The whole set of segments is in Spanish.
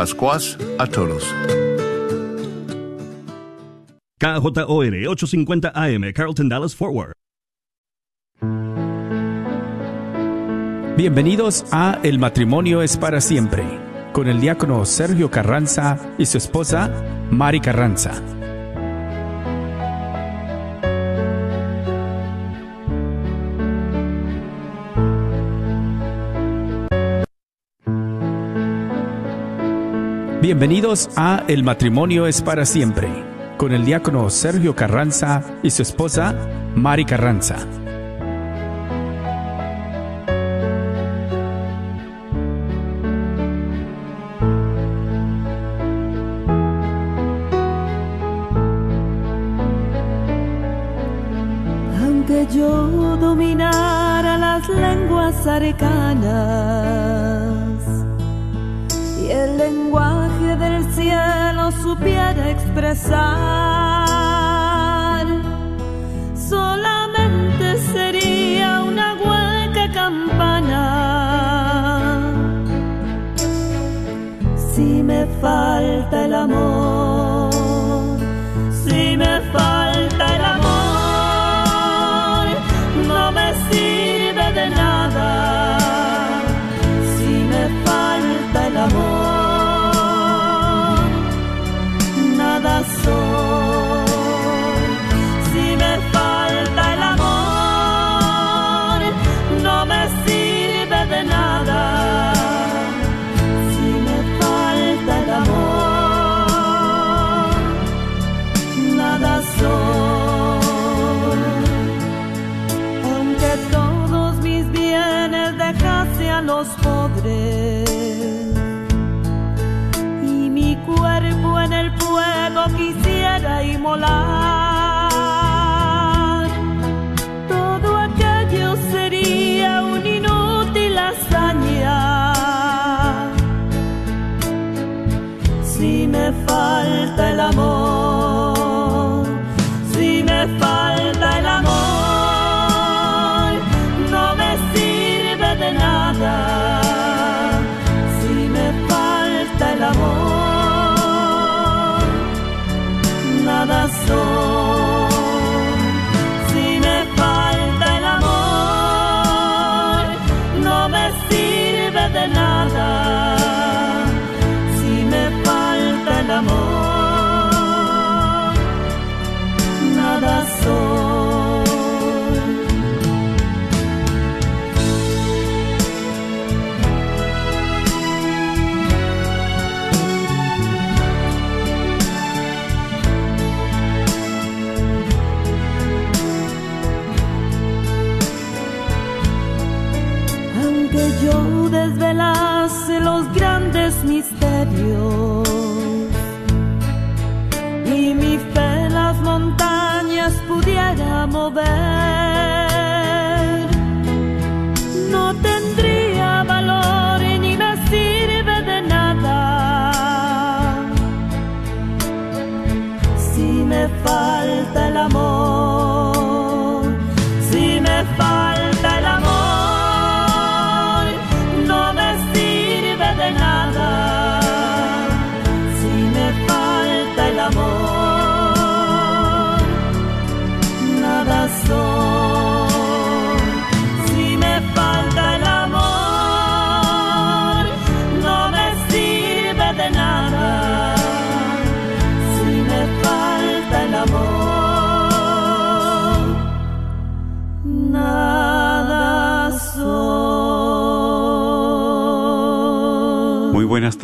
Pascuas a todos. KJOR 850 AM, Carlton Dallas Forward. Bienvenidos a El matrimonio es para siempre, con el diácono Sergio Carranza y su esposa Mari Carranza. Bienvenidos a El matrimonio es para siempre, con el diácono Sergio Carranza y su esposa Mari Carranza. Aunque yo dominara las lenguas arcanas expresar, solamente sería una hueca campana. Si me falta el amor, los pobres y mi cuerpo en el fuego quisiera inmolar, todo aquello sería un inútil hazaña. Si me falta el amor,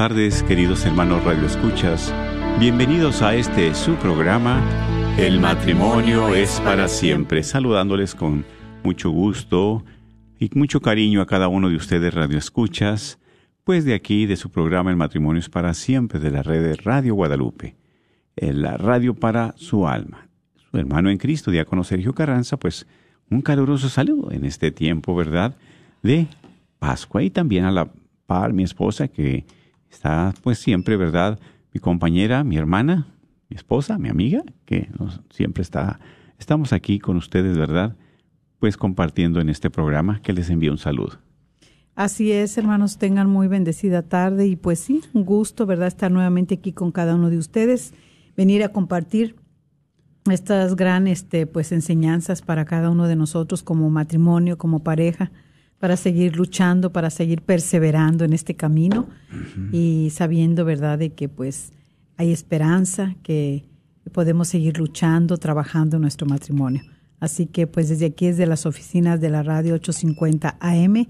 tardes, queridos hermanos Radio Escuchas. Bienvenidos a este su programa, El matrimonio es para siempre. Saludándoles con mucho gusto y mucho cariño a cada uno de ustedes Radio Escuchas, pues de aquí, de su programa El matrimonio es para siempre, de la red de Radio Guadalupe, la radio para su alma. Su hermano en Cristo, diácono Sergio Carranza, pues un caluroso saludo en este tiempo, ¿verdad? De Pascua y también a la par mi esposa que está pues siempre, ¿verdad? Mi compañera, mi hermana, mi esposa, mi amiga, que siempre está, estamos aquí con ustedes, ¿verdad? Pues compartiendo en este programa, que les envío un saludo. Así es, hermanos, tengan muy bendecida tarde y pues sí, un gusto, ¿verdad?, estar nuevamente aquí con cada uno de ustedes, venir a compartir estas grandes este, pues, enseñanzas para cada uno de nosotros como matrimonio, como pareja, para seguir luchando, para seguir perseverando en este camino y sabiendo, ¿verdad?, de que pues hay esperanza, que podemos seguir luchando, trabajando en nuestro matrimonio. Así que pues desde aquí, desde las oficinas de la radio 850 AM,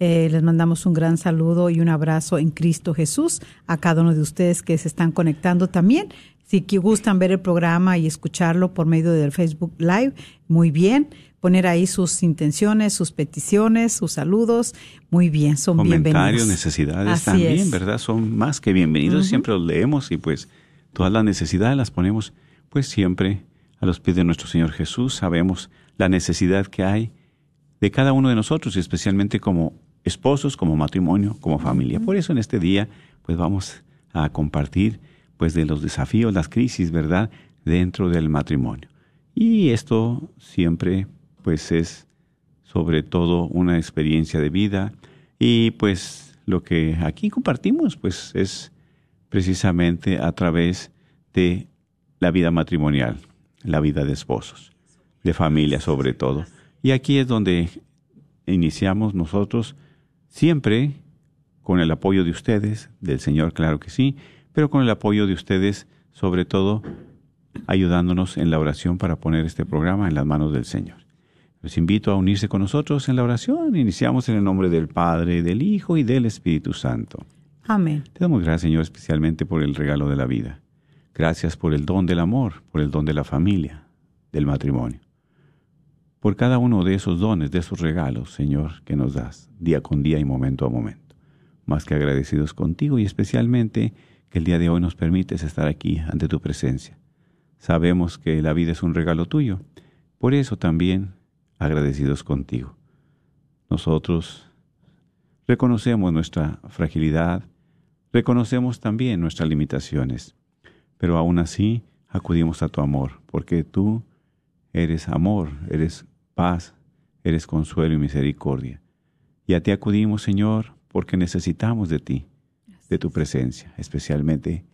eh, les mandamos un gran saludo y un abrazo en Cristo Jesús a cada uno de ustedes que se están conectando también. Si gustan ver el programa y escucharlo por medio del Facebook Live, muy bien. Poner ahí sus intenciones, sus peticiones, sus saludos, muy bien, son bienvenidos. Comentarios, necesidades también, ¿verdad? Son más que bienvenidos, siempre los leemos y pues todas las necesidades las ponemos pues siempre a los pies de nuestro Señor Jesús. Sabemos la necesidad que hay de cada uno de nosotros, y especialmente como esposos, como matrimonio, como familia. Por eso en este día, pues vamos a compartir pues de los desafíos, las crisis, ¿verdad?, dentro del matrimonio. Y esto siempre pues es sobre todo una experiencia de vida y pues lo que aquí compartimos pues es precisamente a través de la vida matrimonial, la vida de esposos, de familia sobre todo. Y aquí es donde iniciamos nosotros Siempre con el apoyo de ustedes, del Señor, claro que sí, pero con el apoyo de ustedes, sobre todo, ayudándonos en la oración para poner este programa en las manos del Señor. Les invito a unirse con nosotros en la oración. Iniciamos en el nombre del Padre, del Hijo y del Espíritu Santo. Amén. Te damos gracias, Señor, especialmente por el regalo de la vida. Gracias por el don del amor, por el don de la familia, del matrimonio por cada uno de esos dones, de esos regalos, Señor, que nos das día con día y momento a momento. Más que agradecidos contigo y especialmente que el día de hoy nos permites estar aquí ante tu presencia. Sabemos que la vida es un regalo tuyo, por eso también agradecidos contigo. Nosotros reconocemos nuestra fragilidad, reconocemos también nuestras limitaciones, pero aún así acudimos a tu amor, porque tú eres amor, eres paz, eres consuelo y misericordia. Y a ti acudimos, Señor, porque necesitamos de ti, de tu presencia, especialmente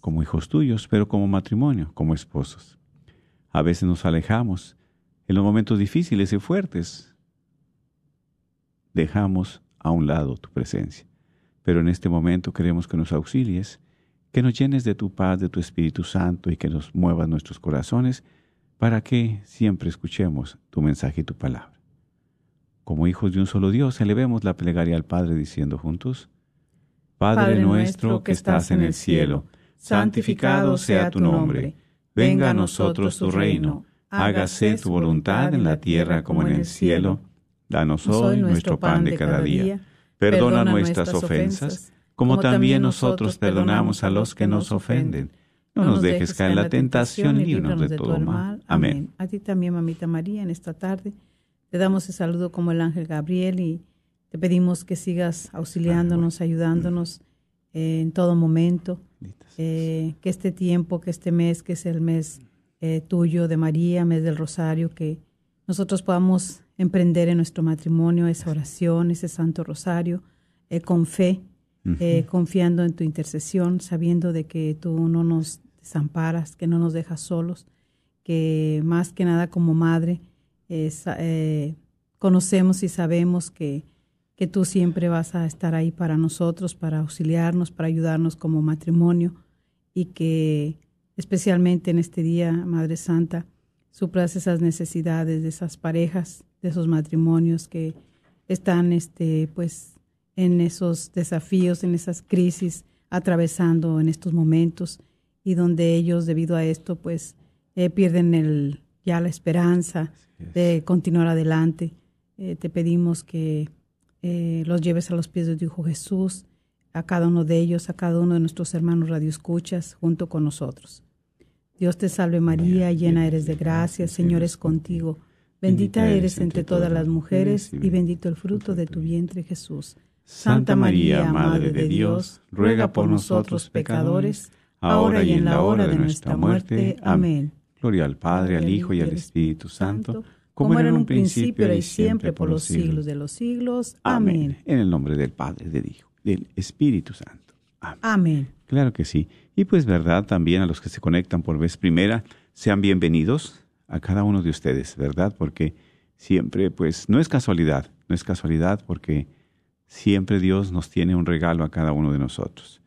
como hijos tuyos, pero como matrimonio, como esposos. A veces nos alejamos en los momentos difíciles y fuertes. Dejamos a un lado tu presencia. Pero en este momento queremos que nos auxilies, que nos llenes de tu paz, de tu Espíritu Santo y que nos muevas nuestros corazones para que siempre escuchemos tu mensaje y tu palabra. Como hijos de un solo Dios, elevemos la plegaria al Padre diciendo juntos, Padre, nuestro que estás en el cielo, santificado sea tu nombre, venga a nosotros tu reino, hágase tu voluntad en la tierra como en el cielo. Danos hoy nuestro pan de cada día. Perdona nuestras ofensas, como también nosotros perdonamos a los que nos ofenden no nos dejes caer en la tentación y líbranos de todo mal. Amén. A ti también, mamita María, en esta tarde te damos el saludo como el ángel Gabriel y te pedimos que sigas auxiliándonos, ayudándonos eh, en todo momento. Eh, que este tiempo, que este mes, que es el mes eh, tuyo de María, mes del Rosario, que nosotros podamos emprender en nuestro matrimonio esa oración, ese Santo Rosario, con fe, confiando en tu intercesión, sabiendo de que tú no nos desamparas, que no nos dejas solos, que más que nada como madre eh, conocemos y sabemos que, que tú siempre vas a estar ahí para nosotros, para auxiliarnos, para ayudarnos como matrimonio y que especialmente en este día, Madre Santa, supras esas necesidades de esas parejas, de esos matrimonios que están este pues en esos desafíos, en esas crisis atravesando en estos momentos y donde ellos debido a esto pues eh, pierden el, ya la esperanza de continuar adelante. Eh, te pedimos que eh, los lleves a los pies de tu Hijo Jesús, a cada uno de ellos, a cada uno de nuestros hermanos radioescuchas, junto con nosotros. Dios te salve María, llena eres de gracia, Señor es contigo. Bendita eres entre todas las mujeres y bendito el fruto de tu vientre Jesús. Santa María, Madre de Dios, ruega por nosotros pecadores, ahora y en la hora de nuestra muerte. Amén. Gloria al Padre, al Hijo y al Espíritu Santo, como era en un principio, y siempre, por los siglos de los siglos. Amén. En el nombre del Padre, del Hijo, del Espíritu Santo. Amén. Amén. Claro que sí. Y pues verdad, también a los que se conectan por vez primera, sean bienvenidos a cada uno de ustedes, ¿verdad? Porque siempre, pues, no es casualidad, no es casualidad porque siempre Dios nos tiene un regalo a cada uno de nosotros.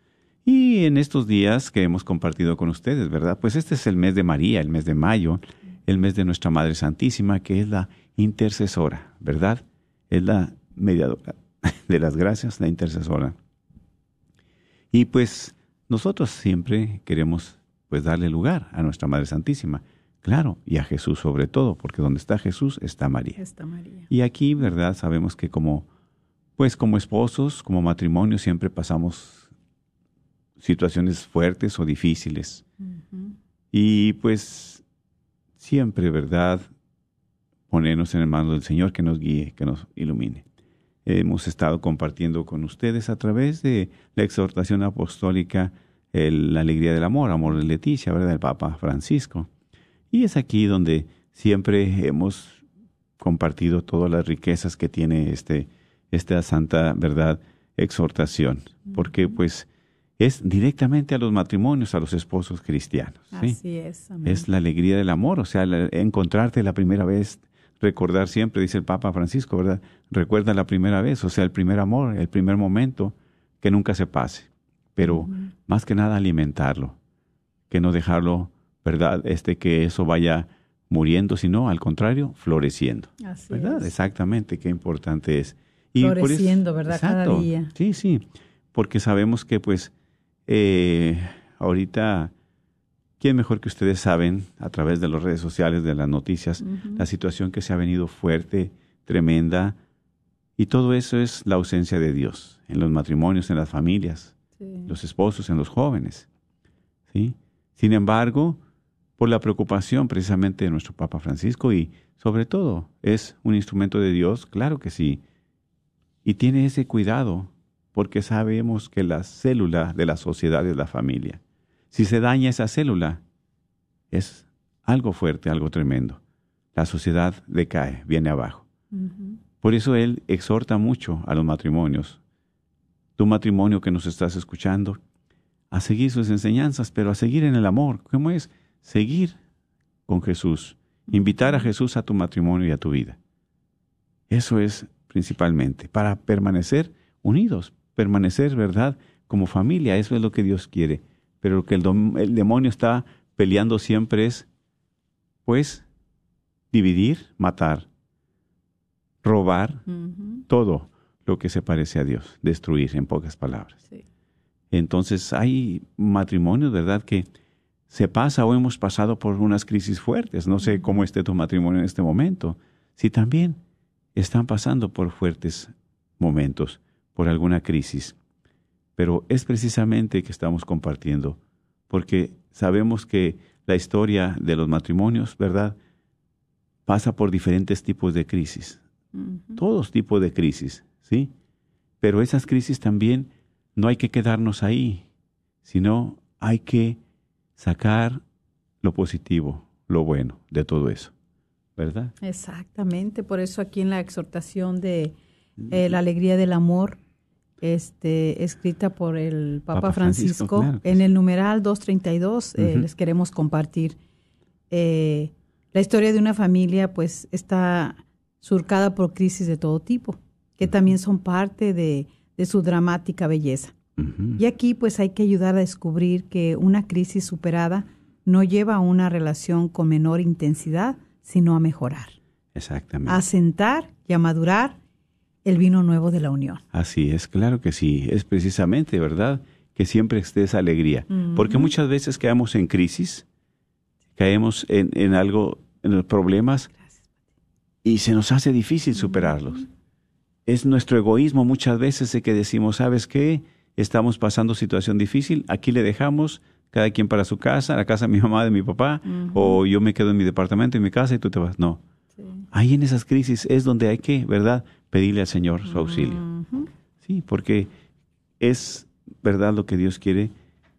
Y en estos días que hemos compartido con ustedes, ¿verdad? Pues este es el mes de María, el mes de mayo, el mes de nuestra Madre Santísima, que es la intercesora, ¿verdad? Es la mediadora de las gracias, la intercesora. Y pues nosotros siempre queremos pues darle lugar a nuestra Madre Santísima, claro, y a Jesús sobre todo, porque donde está Jesús está María. Está María. Y aquí, ¿verdad? Sabemos que como pues como esposos, como matrimonio siempre pasamos situaciones fuertes o difíciles. Y pues siempre, ¿verdad? Ponernos en el mano del Señor que nos guíe, que nos ilumine. Hemos estado compartiendo con ustedes a través de la exhortación apostólica la alegría del amor, amor de Leticia, ¿verdad? Del Papa Francisco. Y es aquí donde siempre hemos compartido todas las riquezas que tiene este, esta santa verdad exhortación, porque pues es directamente a los matrimonios, a los esposos cristianos. Así es. Es la alegría del amor, o sea, encontrarte la primera vez, recordar siempre, dice el Papa Francisco, ¿verdad? Recuerda la primera vez, o sea, el primer amor, el primer momento, que nunca se pase, pero más que nada alimentarlo, que no dejarlo, ¿verdad? Este que eso vaya muriendo, sino al contrario, floreciendo. Así ¿Verdad? es. Exactamente, qué importante es. Y Floreciendo, ¿verdad? Cada día. Sí, sí, porque sabemos que pues eh, ahorita, ¿quién mejor que ustedes saben a través de las redes sociales, de las noticias, la situación que se ha venido fuerte, tremenda? Y todo eso es la ausencia de Dios en los matrimonios, en las familias, Sí. los esposos, en los jóvenes. ¿sí? Sin embargo, por la preocupación precisamente de nuestro Papa Francisco y sobre todo es un instrumento de Dios, claro que sí, y tiene ese cuidado porque sabemos que la célula de la sociedad es la familia. Si se daña esa célula, es algo fuerte, algo tremendo. La sociedad decae, viene abajo. Por eso él exhorta mucho a los matrimonios. Tu matrimonio que nos estás escuchando, a seguir sus enseñanzas, pero a seguir en el amor. ¿Cómo es? Seguir con Jesús. Invitar a Jesús a tu matrimonio y a tu vida. Eso es principalmente, para permanecer unidos, permanecer, ¿verdad? Como familia, eso es lo que Dios quiere. Pero lo que el, el demonio está peleando siempre es, pues, dividir, matar, robar, todo lo que se parece a Dios, destruir, en pocas palabras. Sí. Entonces hay matrimonios, ¿verdad?, que se pasa o hemos pasado por unas crisis fuertes. No sé cómo esté tu matrimonio en este momento. Si también están pasando por fuertes momentos, por alguna crisis. Pero es precisamente que estamos compartiendo, porque sabemos que la historia de los matrimonios, ¿verdad?, pasa por diferentes tipos de crisis todos tipos de crisis, ¿sí? Pero esas crisis también no hay que quedarnos ahí, sino hay que sacar lo positivo, lo bueno de todo eso, ¿verdad? Exactamente, por eso aquí en la exhortación de eh, la alegría del amor, este, escrita por el Papa, Papa Francisco, Francisco, claro que en el numeral 232 eh, les queremos compartir. Eh, la historia de una familia pues está surcada por crisis de todo tipo, que también son parte de, de su dramática belleza. Y aquí pues hay que ayudar a descubrir que una crisis superada no lleva a una relación con menor intensidad, sino a mejorar Exactamente. a sentar y a madurar el vino nuevo de la unión. Así es, claro que sí. Es precisamente, ¿verdad? Que siempre esté esa alegría. Porque muchas veces caemos en crisis, caemos en, en algo, en los problemas, y se nos hace difícil superarlos. Es nuestro egoísmo muchas veces de que decimos, ¿sabes qué? Estamos pasando situación difícil, aquí le dejamos, cada quien para su casa, la casa de mi mamá, de mi papá, o yo me quedo en mi departamento, en mi casa, y tú te vas. No. Ahí en esas crisis es donde hay que, ¿verdad?, pedirle al Señor su auxilio. Sí, porque es verdad lo que Dios quiere,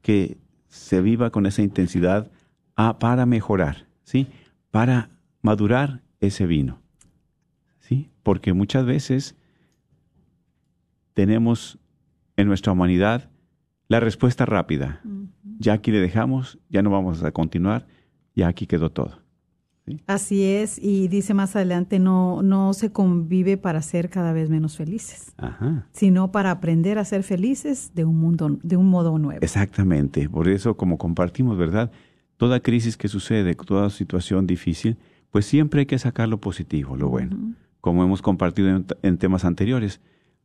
que se viva con esa intensidad ah, para mejorar, ¿sí? Para madurar ese vino. ¿sí? Porque muchas veces tenemos en nuestra humanidad la respuesta rápida. Ya aquí le dejamos, ya no vamos a continuar, ya aquí quedó todo. Así es, y dice más adelante, no, no se convive para ser cada vez menos felices, sino para aprender a ser felices de un, mundo, de un modo nuevo. Exactamente, por eso como compartimos, ¿verdad? Toda crisis que sucede, toda situación difícil, pues siempre hay que sacar lo positivo, lo bueno. Como hemos compartido en, temas anteriores,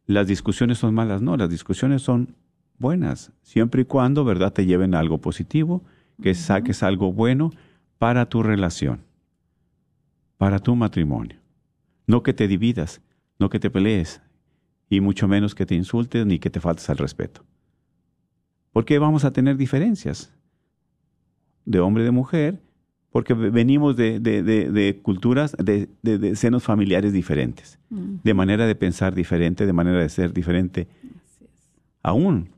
las discusiones son malas, no, las discusiones son buenas, siempre y cuando, ¿verdad?, te lleven a algo positivo, que saques algo bueno para tu relación para tu matrimonio. No que te dividas, no que te pelees, y mucho menos que te insultes ni que te faltes al respeto. Porque vamos a tener diferencias de hombre y de mujer, porque venimos de, de, culturas, de, senos familiares diferentes, de manera de pensar diferente, de manera de ser diferente. Aún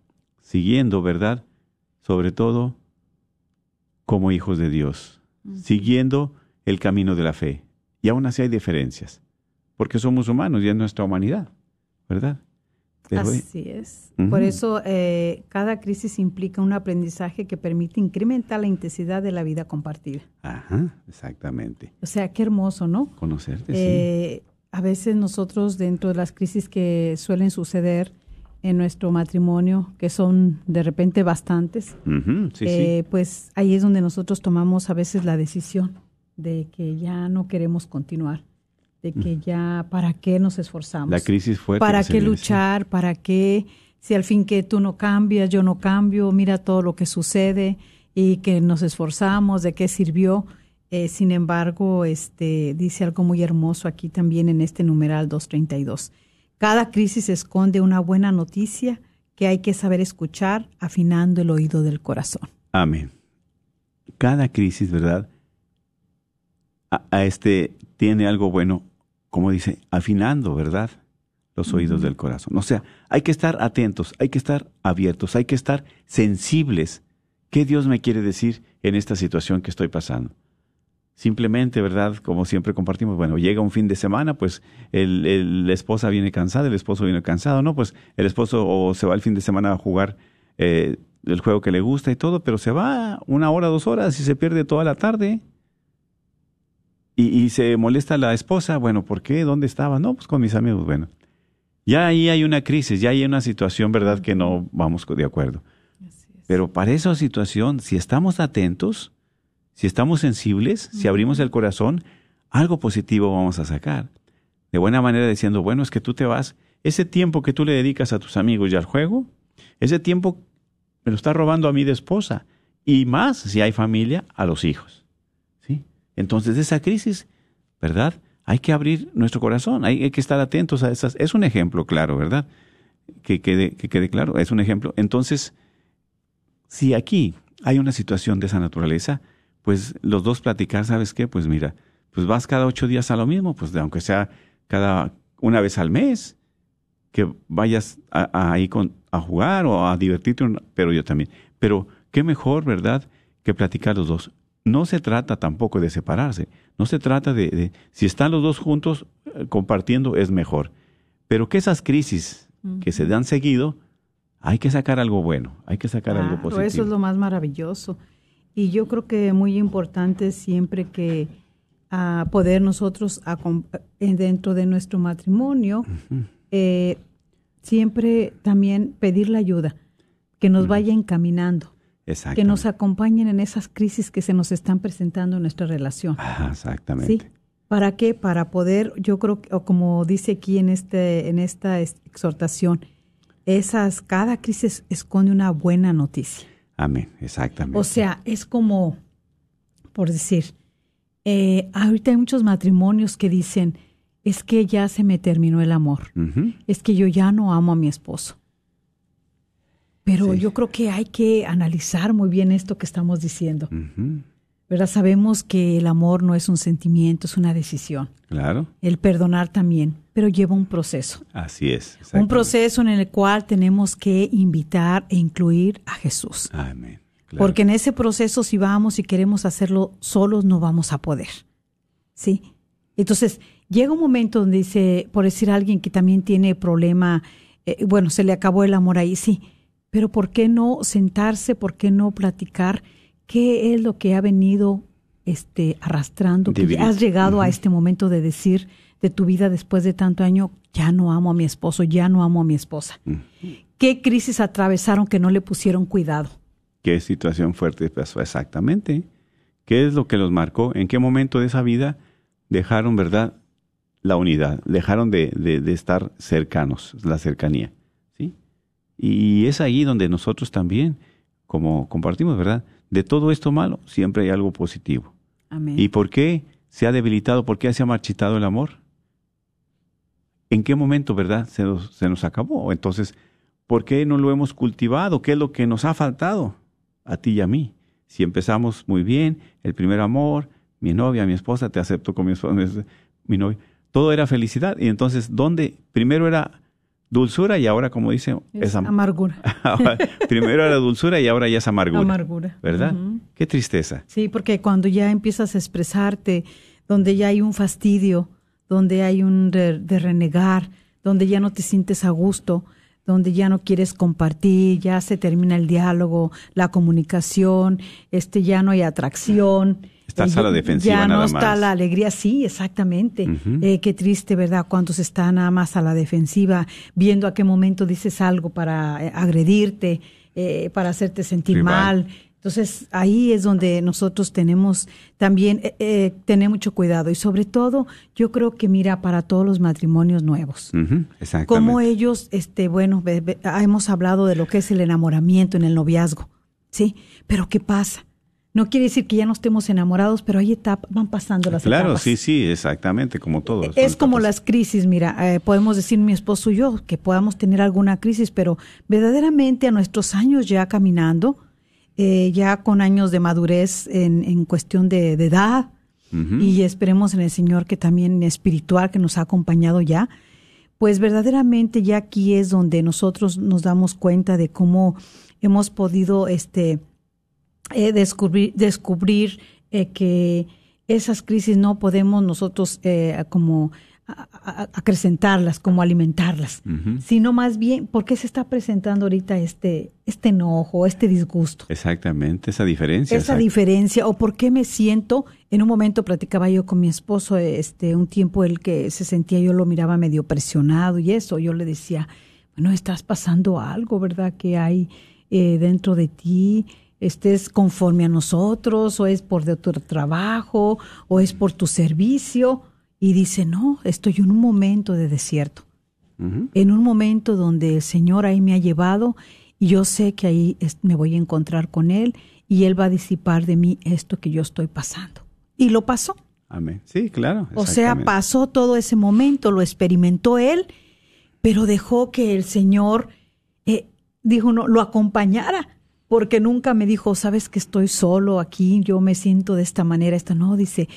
siguiendo, ¿verdad? Sobre todo como hijos de Dios, siguiendo el camino de la fe. Y aún así hay diferencias, porque somos humanos y es nuestra humanidad, ¿verdad? así es. Por eso eh, cada crisis implica un aprendizaje que permite incrementar la intensidad de la vida compartida. Ajá, exactamente. O sea, qué hermoso, ¿no? Conocerte, eh, A veces nosotros dentro de las crisis que suelen suceder en nuestro matrimonio, que son de repente bastantes, eh, pues ahí es donde nosotros tomamos a veces la decisión de que ya no queremos continuar, de que ya, ¿para qué nos esforzamos? La crisis fue... ¿Para qué luchar? ¿Para qué? Si al fin que tú no cambias, yo no cambio, mira todo lo que sucede y que nos esforzamos, ¿de qué sirvió? Eh, sin embargo, este, dice algo muy hermoso aquí también en este numeral 232. Cada crisis esconde una buena noticia que hay que saber escuchar afinando el oído del corazón. Amén. Cada crisis, ¿verdad? A, este tiene algo bueno, como dice, afinando, ¿verdad? Los oídos del corazón. O sea, hay que estar atentos, hay que estar abiertos, hay que estar sensibles. ¿Qué Dios me quiere decir en esta situación que estoy pasando? Simplemente, ¿verdad? Como siempre compartimos, bueno, llega un fin de semana, pues el, la esposa viene cansada, el esposo viene cansado, ¿no? Pues el esposo o se va el fin de semana a jugar eh, el juego que le gusta y todo, pero se va una hora, dos horas y se pierde toda la tarde. Y, se molesta la esposa, bueno, ¿por qué? ¿Dónde estaba? No, pues con mis amigos, bueno. Ya ahí hay una crisis, ya hay una situación, ¿verdad?, que no vamos de acuerdo. Pero para esa situación, si estamos atentos, si estamos sensibles, si abrimos el corazón, algo positivo vamos a sacar. De buena manera diciendo, bueno, es que tú te vas, ese tiempo que tú le dedicas a tus amigos y al juego, ese tiempo me lo está robando a mí de esposa. Y más, si hay familia, a los hijos. Entonces, esa crisis, ¿verdad? Hay que abrir nuestro corazón, hay, que estar atentos a esas. Es un ejemplo claro, ¿verdad? Que quede, que quede claro, es un ejemplo. Entonces, si aquí hay una situación de esa naturaleza, pues los dos platicar, ¿sabes qué? Pues mira, pues vas cada ocho días a lo mismo, pues aunque sea cada una vez al mes, que vayas ahí a jugar o a divertirte, pero yo también. Pero qué mejor, ¿verdad? Que platicar los dos no se trata tampoco de separarse, no se trata de, si están los dos juntos eh, compartiendo es mejor, pero que esas crisis que se dan seguido, hay que sacar algo bueno, hay que sacar algo positivo. Eso es lo más maravilloso. Y yo creo que muy importante siempre que a ah, poder nosotros eh, dentro de nuestro matrimonio, eh, siempre también pedir la ayuda, que nos vaya encaminando que nos acompañen en esas crisis que se nos están presentando en nuestra relación. exactamente. ¿Para qué? Para poder, yo creo, o como dice aquí en, este, en esta exhortación, esas, cada crisis esconde una buena noticia. Amén, exactamente. O sea, es como, por decir, eh, ahorita hay muchos matrimonios que dicen, es que ya se me terminó el amor, es que yo ya no amo a mi esposo. Pero yo creo que hay que analizar muy bien esto que estamos diciendo. ¿Verdad? Sabemos que el amor no es un sentimiento, es una decisión. Claro. El perdonar también, pero lleva un proceso. Así es. Un proceso en el cual tenemos que invitar e incluir a Jesús. Amén. Porque en ese proceso, si vamos y queremos hacerlo solos, no vamos a poder. ¿Sí? Entonces, llega un momento donde dice, por decir alguien que también tiene problema, eh, bueno, se le acabó el amor ahí, sí, pero ¿por qué no sentarse, por qué no platicar? ¿Qué es lo que ha venido este, arrastrando? Que has llegado a este momento de decir de tu vida después de tanto año, ya no amo a mi esposo, ya no amo a mi esposa. ¿Qué crisis atravesaron que no le pusieron cuidado? ¿Qué situación fuerte pasó exactamente? ¿Qué es lo que los marcó? ¿En qué momento de esa vida dejaron, verdad, la unidad? Dejaron de, de, estar cercanos, la cercanía. Y es ahí donde nosotros también, como compartimos, ¿verdad? De todo esto malo, siempre hay algo positivo. Amén. ¿Y por qué se ha debilitado? ¿Por qué se ha marchitado el amor? ¿En qué momento, verdad, se nos, se nos acabó? Entonces, ¿por qué no lo hemos cultivado? ¿Qué es lo que nos ha faltado a ti y a mí? Si empezamos muy bien, el primer amor, mi novia, mi esposa, te acepto con mi esposa, mi novia, todo era felicidad. Y entonces, ¿dónde? Primero era dulzura y ahora, como dice, es, amargura. Primero era dulzura y ahora ya es amargura. Amargura. ¿Verdad? Qué tristeza. Sí, porque cuando ya empiezas a expresarte, donde ya hay un fastidio, donde hay un de, renegar, donde ya no te sientes a gusto, donde ya no quieres compartir, ya se termina el diálogo, la comunicación, este ya no hay atracción. Estás a la defensiva ya no está la alegría, sí, exactamente. Eh, qué triste, ¿verdad? Cuando se está nada más a la defensiva, viendo a qué momento dices algo para eh, agredirte, eh, para hacerte sentir mal. Entonces ahí es donde nosotros tenemos también eh, eh, tener mucho cuidado y sobre todo yo creo que mira para todos los matrimonios nuevos, como ellos, este, bueno, hemos hablado de lo que es el enamoramiento en el noviazgo, sí, pero qué pasa. No quiere decir que ya no estemos enamorados, pero hay etapas, van pasando las etapas. Claro, sí, sí, exactamente, como todos. Es como las crisis, mira, eh, podemos decir mi esposo y yo que podamos tener alguna crisis, pero verdaderamente a nuestros años ya caminando, eh, ya con años de madurez en, en cuestión de, edad y esperemos en el Señor que también espiritual que nos ha acompañado ya, pues verdaderamente ya aquí es donde nosotros nos damos cuenta de cómo hemos podido este, eh, descubrir, descubrir eh, que esas crisis no podemos nosotros como acrecentarlas, como alimentarlas, sino más bien, ¿por qué se está presentando ahorita este, este enojo, este disgusto? Exactamente, esa diferencia. Esa diferencia, o por qué me siento, en un momento platicaba yo con mi esposo, este, un tiempo el que se sentía, yo lo miraba medio presionado y eso, yo le decía, bueno, estás pasando algo, ¿verdad? Que hay eh, dentro de ti, estés conforme a nosotros, o es por de tu trabajo, o es por tu servicio y dice, no, estoy en un momento de desierto, en un momento donde el Señor ahí me ha llevado y yo sé que ahí me voy a encontrar con Él y Él va a disipar de mí esto que yo estoy pasando. Y lo pasó. Amén. Sí, claro. O sea, pasó todo ese momento, lo experimentó Él, pero dejó que el Señor, eh, dijo, no, lo acompañara porque nunca me dijo, sabes que estoy solo aquí, yo me siento de esta manera, esta no, dice,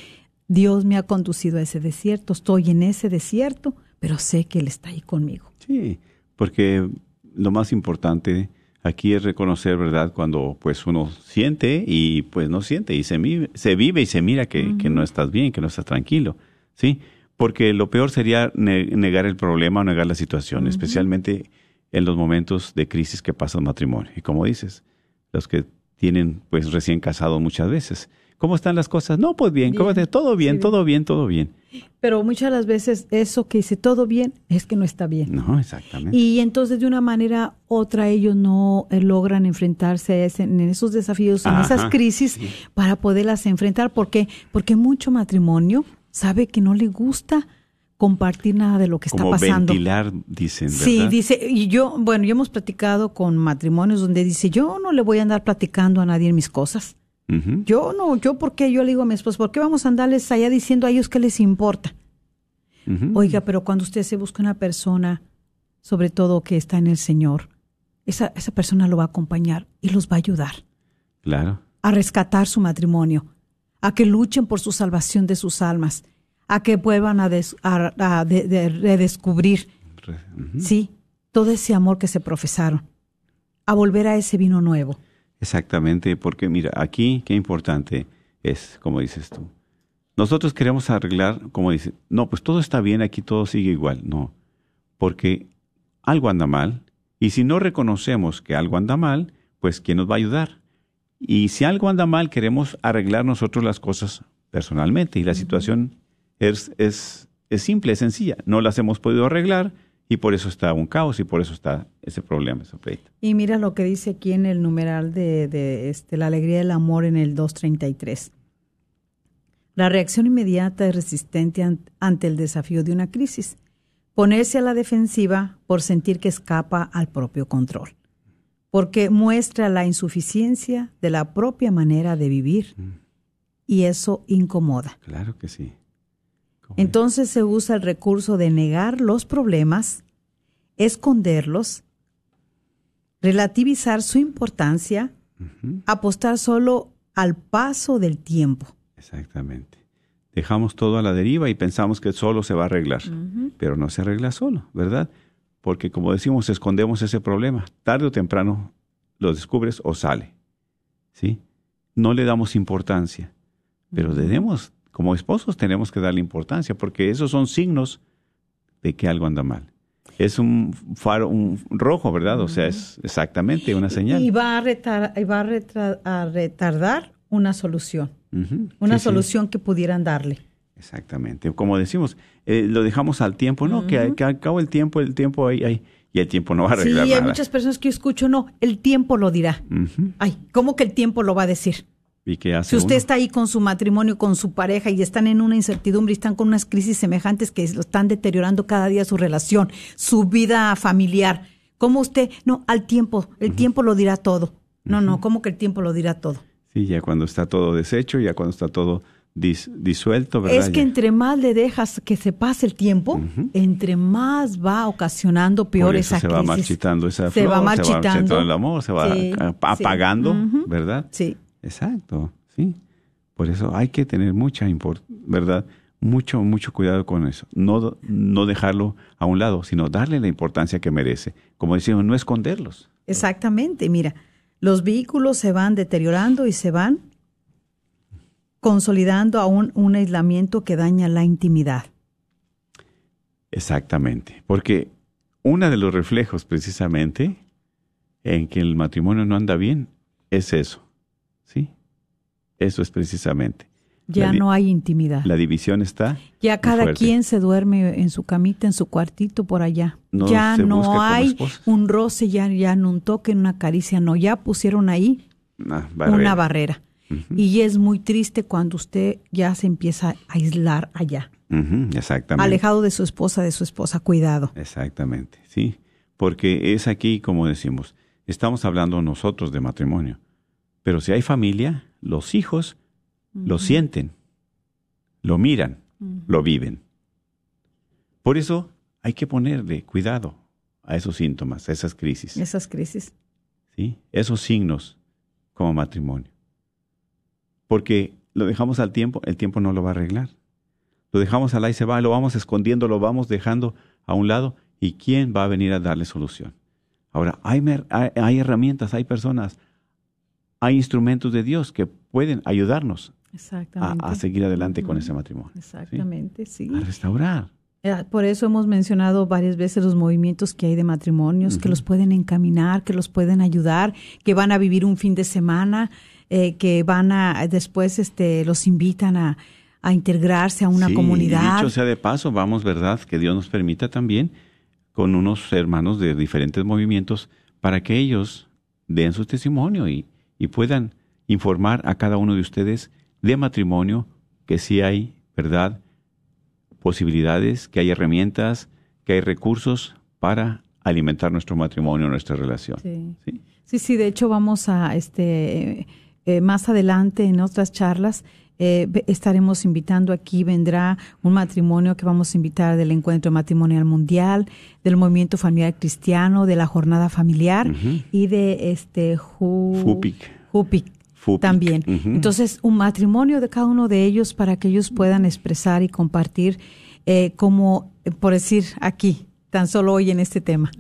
Dios me ha conducido a ese desierto, estoy en ese desierto, pero sé que Él está ahí conmigo. Sí, porque lo más importante aquí es reconocer, ¿verdad? Cuando pues uno siente y pues no siente y se, se vive y se mira que, no estás bien, que no estás tranquilo, ¿sí? Porque lo peor sería negar el problema o negar la situación, especialmente en los momentos de crisis que pasa el matrimonio. Y como dices, los que tienen pues recién casados muchas veces ¿Cómo están las cosas? No, pues bien, ¿cómo todo bien, todo bien, todo bien. Pero muchas de las veces eso que dice todo bien es que no está bien. No, exactamente. Y entonces de una manera otra ellos no eh, logran enfrentarse a en esos desafíos, en esas crisis para poderlas enfrentar. ¿Por qué? Porque mucho matrimonio sabe que no le gusta compartir nada de lo que está pasando. ventilar, dicen. ¿verdad? Sí, dice, y yo, bueno, yo hemos platicado con matrimonios donde dice, yo no le voy a andar platicando a nadie en mis cosas. Yo no, yo porque yo le digo a mi esposo, ¿por qué vamos a andarles allá diciendo a ellos qué les importa? Oiga, pero cuando usted se busca una persona, sobre todo que está en el Señor, esa, esa persona lo va a acompañar y los va a ayudar. Claro. A rescatar su matrimonio, a que luchen por su salvación de sus almas, a que vuelvan a, redescubrir, sí, todo ese amor que se profesaron, a volver a ese vino nuevo. Exactamente, porque mira, aquí qué importante es, como dices tú, nosotros queremos arreglar, como dice, no, pues todo está bien, aquí todo sigue igual. No, porque algo anda mal. Y si no reconocemos que algo anda mal, pues ¿quién nos va a ayudar? Y si algo anda mal, queremos arreglar nosotros las cosas personalmente. Y la situación es, es, es simple, es sencilla. No las hemos podido arreglar y por eso está un caos y por eso está ese problema, ese pleito. Y mira lo que dice aquí en el numeral de, de este, la alegría del amor en el 233. La reacción inmediata es resistente ante el desafío de una crisis. Ponerse a la defensiva por sentir que escapa al propio control. Porque muestra la insuficiencia de la propia manera de vivir. Y eso incomoda. Claro que sí. Entonces se usa el recurso de negar los problemas, esconderlos, relativizar su importancia, apostar solo al paso del tiempo. Exactamente. Dejamos todo a la deriva y pensamos que solo se va a arreglar, pero no se arregla solo, ¿verdad? Porque como decimos, escondemos ese problema. Tarde o temprano lo descubres o sale. ¿Sí? No le damos importancia, pero debemos como esposos tenemos que darle importancia porque esos son signos de que algo anda mal. Es un faro, un rojo, ¿verdad? O sea, es exactamente una señal. Y va a, va a, retardar una solución, una solución que pudieran darle. Exactamente. Como decimos, eh, lo dejamos al tiempo, ¿no? que, que, al cabo el tiempo, el tiempo ahí, ahí, y el tiempo no va a arreglar Sí, hay muchas personas que yo escucho, no, el tiempo lo dirá. Ay, ¿cómo que el tiempo lo va a decir? Si usted está ahí con su matrimonio, con su pareja y están en una incertidumbre y están con unas crisis semejantes que lo están deteriorando cada día su relación, su vida familiar, ¿cómo usted? No, al tiempo, el tiempo lo dirá todo. No, no, ¿cómo que el tiempo lo dirá todo? Sí, ya cuando está todo deshecho, ya cuando está todo disuelto, ¿verdad? Es que entre más le dejas que se pase el tiempo, entre más va ocasionando peor esa se va marchitando esa se va marchitando. se va marchitando el amor, se va apagando, ¿verdad? Sí. Exacto, sí. Por eso hay que tener mucha, ¿verdad? Mucho, mucho cuidado con eso. No, no dejarlo a un lado, sino darle la importancia que merece. Como decimos, no esconderlos. Exactamente. Mira, los vehículos se van deteriorando y se van consolidando aún un aislamiento que daña la intimidad. Exactamente. Porque uno de los reflejos precisamente en que el matrimonio no anda bien es eso eso es precisamente. Ya no hay intimidad. La división está. Ya cada quien se duerme en su camita, en su cuartito por allá. ya no hay un roce, ya, ya no un toque, una caricia, no. Ya pusieron ahí una barrera. Y es muy triste cuando usted ya se empieza a aislar allá. Exactamente. Alejado de su esposa, de su esposa. Cuidado. Exactamente, sí. Porque es aquí, como decimos, estamos hablando nosotros de matrimonio. Pero si hay familia, los hijos lo sienten, lo miran, lo viven. Por eso hay que ponerle cuidado a esos síntomas, a esas crisis. Esas crisis. ¿Sí? Esos signos como matrimonio. Porque lo dejamos al tiempo, el tiempo no lo va a arreglar. Lo dejamos al y se va, lo vamos escondiendo, lo vamos dejando a un lado. ¿Y quién va a venir a darle solución? Ahora, hay, hay herramientas, hay personas, hay instrumentos de Dios que pueden ayudarnos a, seguir adelante con ese matrimonio. Exactamente, ¿sí? A restaurar. Eh, por eso hemos mencionado varias veces los movimientos que hay de matrimonios, que los pueden encaminar, que los pueden ayudar, que van a vivir un fin de semana, eh, que van a después este, los invitan a, integrarse a una sí, comunidad. Dicho sea de paso, vamos, ¿verdad? Que Dios nos permita también con unos hermanos de diferentes movimientos para que ellos den su testimonio y, y puedan informar a cada uno de ustedes de matrimonio que sí hay, ¿verdad? Posibilidades, que hay herramientas, que hay recursos para alimentar nuestro matrimonio, nuestra relación. Sí, sí, sí, de hecho vamos a, este, eh, más adelante en otras charlas, eh, estaremos invitando aquí, vendrá un matrimonio que vamos a invitar del Encuentro Matrimonial Mundial, del Movimiento Familiar Cristiano, de la Jornada Familiar y de este Jupic. Jupic también. Entonces, un matrimonio de cada uno de ellos para que ellos puedan expresar y compartir eh, como, por decir aquí, tan solo hoy en este tema,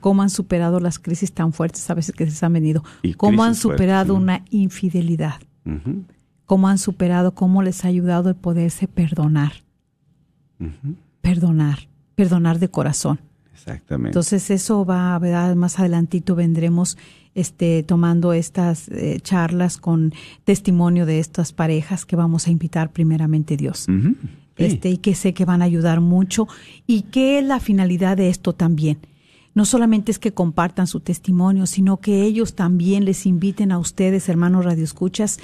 cómo han superado las crisis tan fuertes a veces que se han venido, cómo han superado una infidelidad cómo han superado, cómo les ha ayudado el poderse perdonar. Perdonar, perdonar de corazón. Exactamente. Entonces eso va, ¿verdad? Más adelantito vendremos este, tomando estas eh, charlas con testimonio de estas parejas que vamos a invitar primeramente Dios. Este, y que sé que van a ayudar mucho. ¿Y qué es la finalidad de esto también? No solamente es que compartan su testimonio, sino que ellos también les inviten a ustedes, hermanos radioescuchas,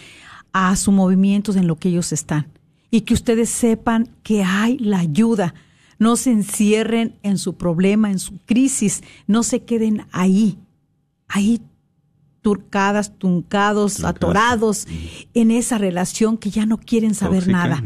a sus movimientos en lo que ellos están. Y que ustedes sepan que hay la ayuda. No se encierren en su problema, en su crisis. No se queden ahí. Ahí turcadas, tuncados, atorados en esa relación que ya no quieren saber nada,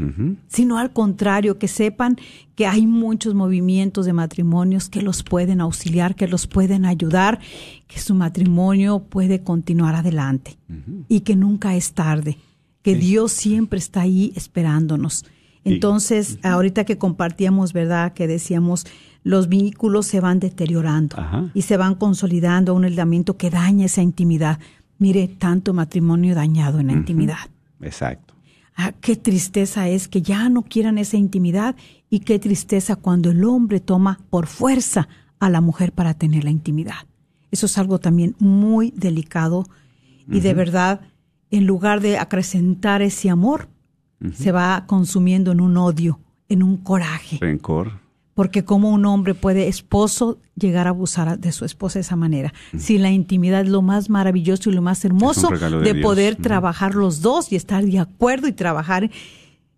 sino al contrario, que sepan que hay muchos movimientos de matrimonios que los pueden auxiliar, que los pueden ayudar, que su matrimonio puede continuar adelante y que nunca es tarde, que Dios siempre está ahí esperándonos. Entonces, ahorita que compartíamos, ¿verdad? Que decíamos, los vínculos se van deteriorando y se van consolidando a un aislamiento que daña esa intimidad. Mire, tanto matrimonio dañado en la intimidad. Exacto. Ah, qué tristeza es que ya no quieran esa intimidad y qué tristeza cuando el hombre toma por fuerza a la mujer para tener la intimidad. Eso es algo también muy delicado y de verdad, en lugar de acrecentar ese amor, se va consumiendo en un odio, en un coraje. Rencor porque como un hombre puede, esposo, llegar a abusar de su esposa de esa manera. Si la intimidad es lo más maravilloso y lo más hermoso de, poder trabajar los dos y estar de acuerdo y trabajar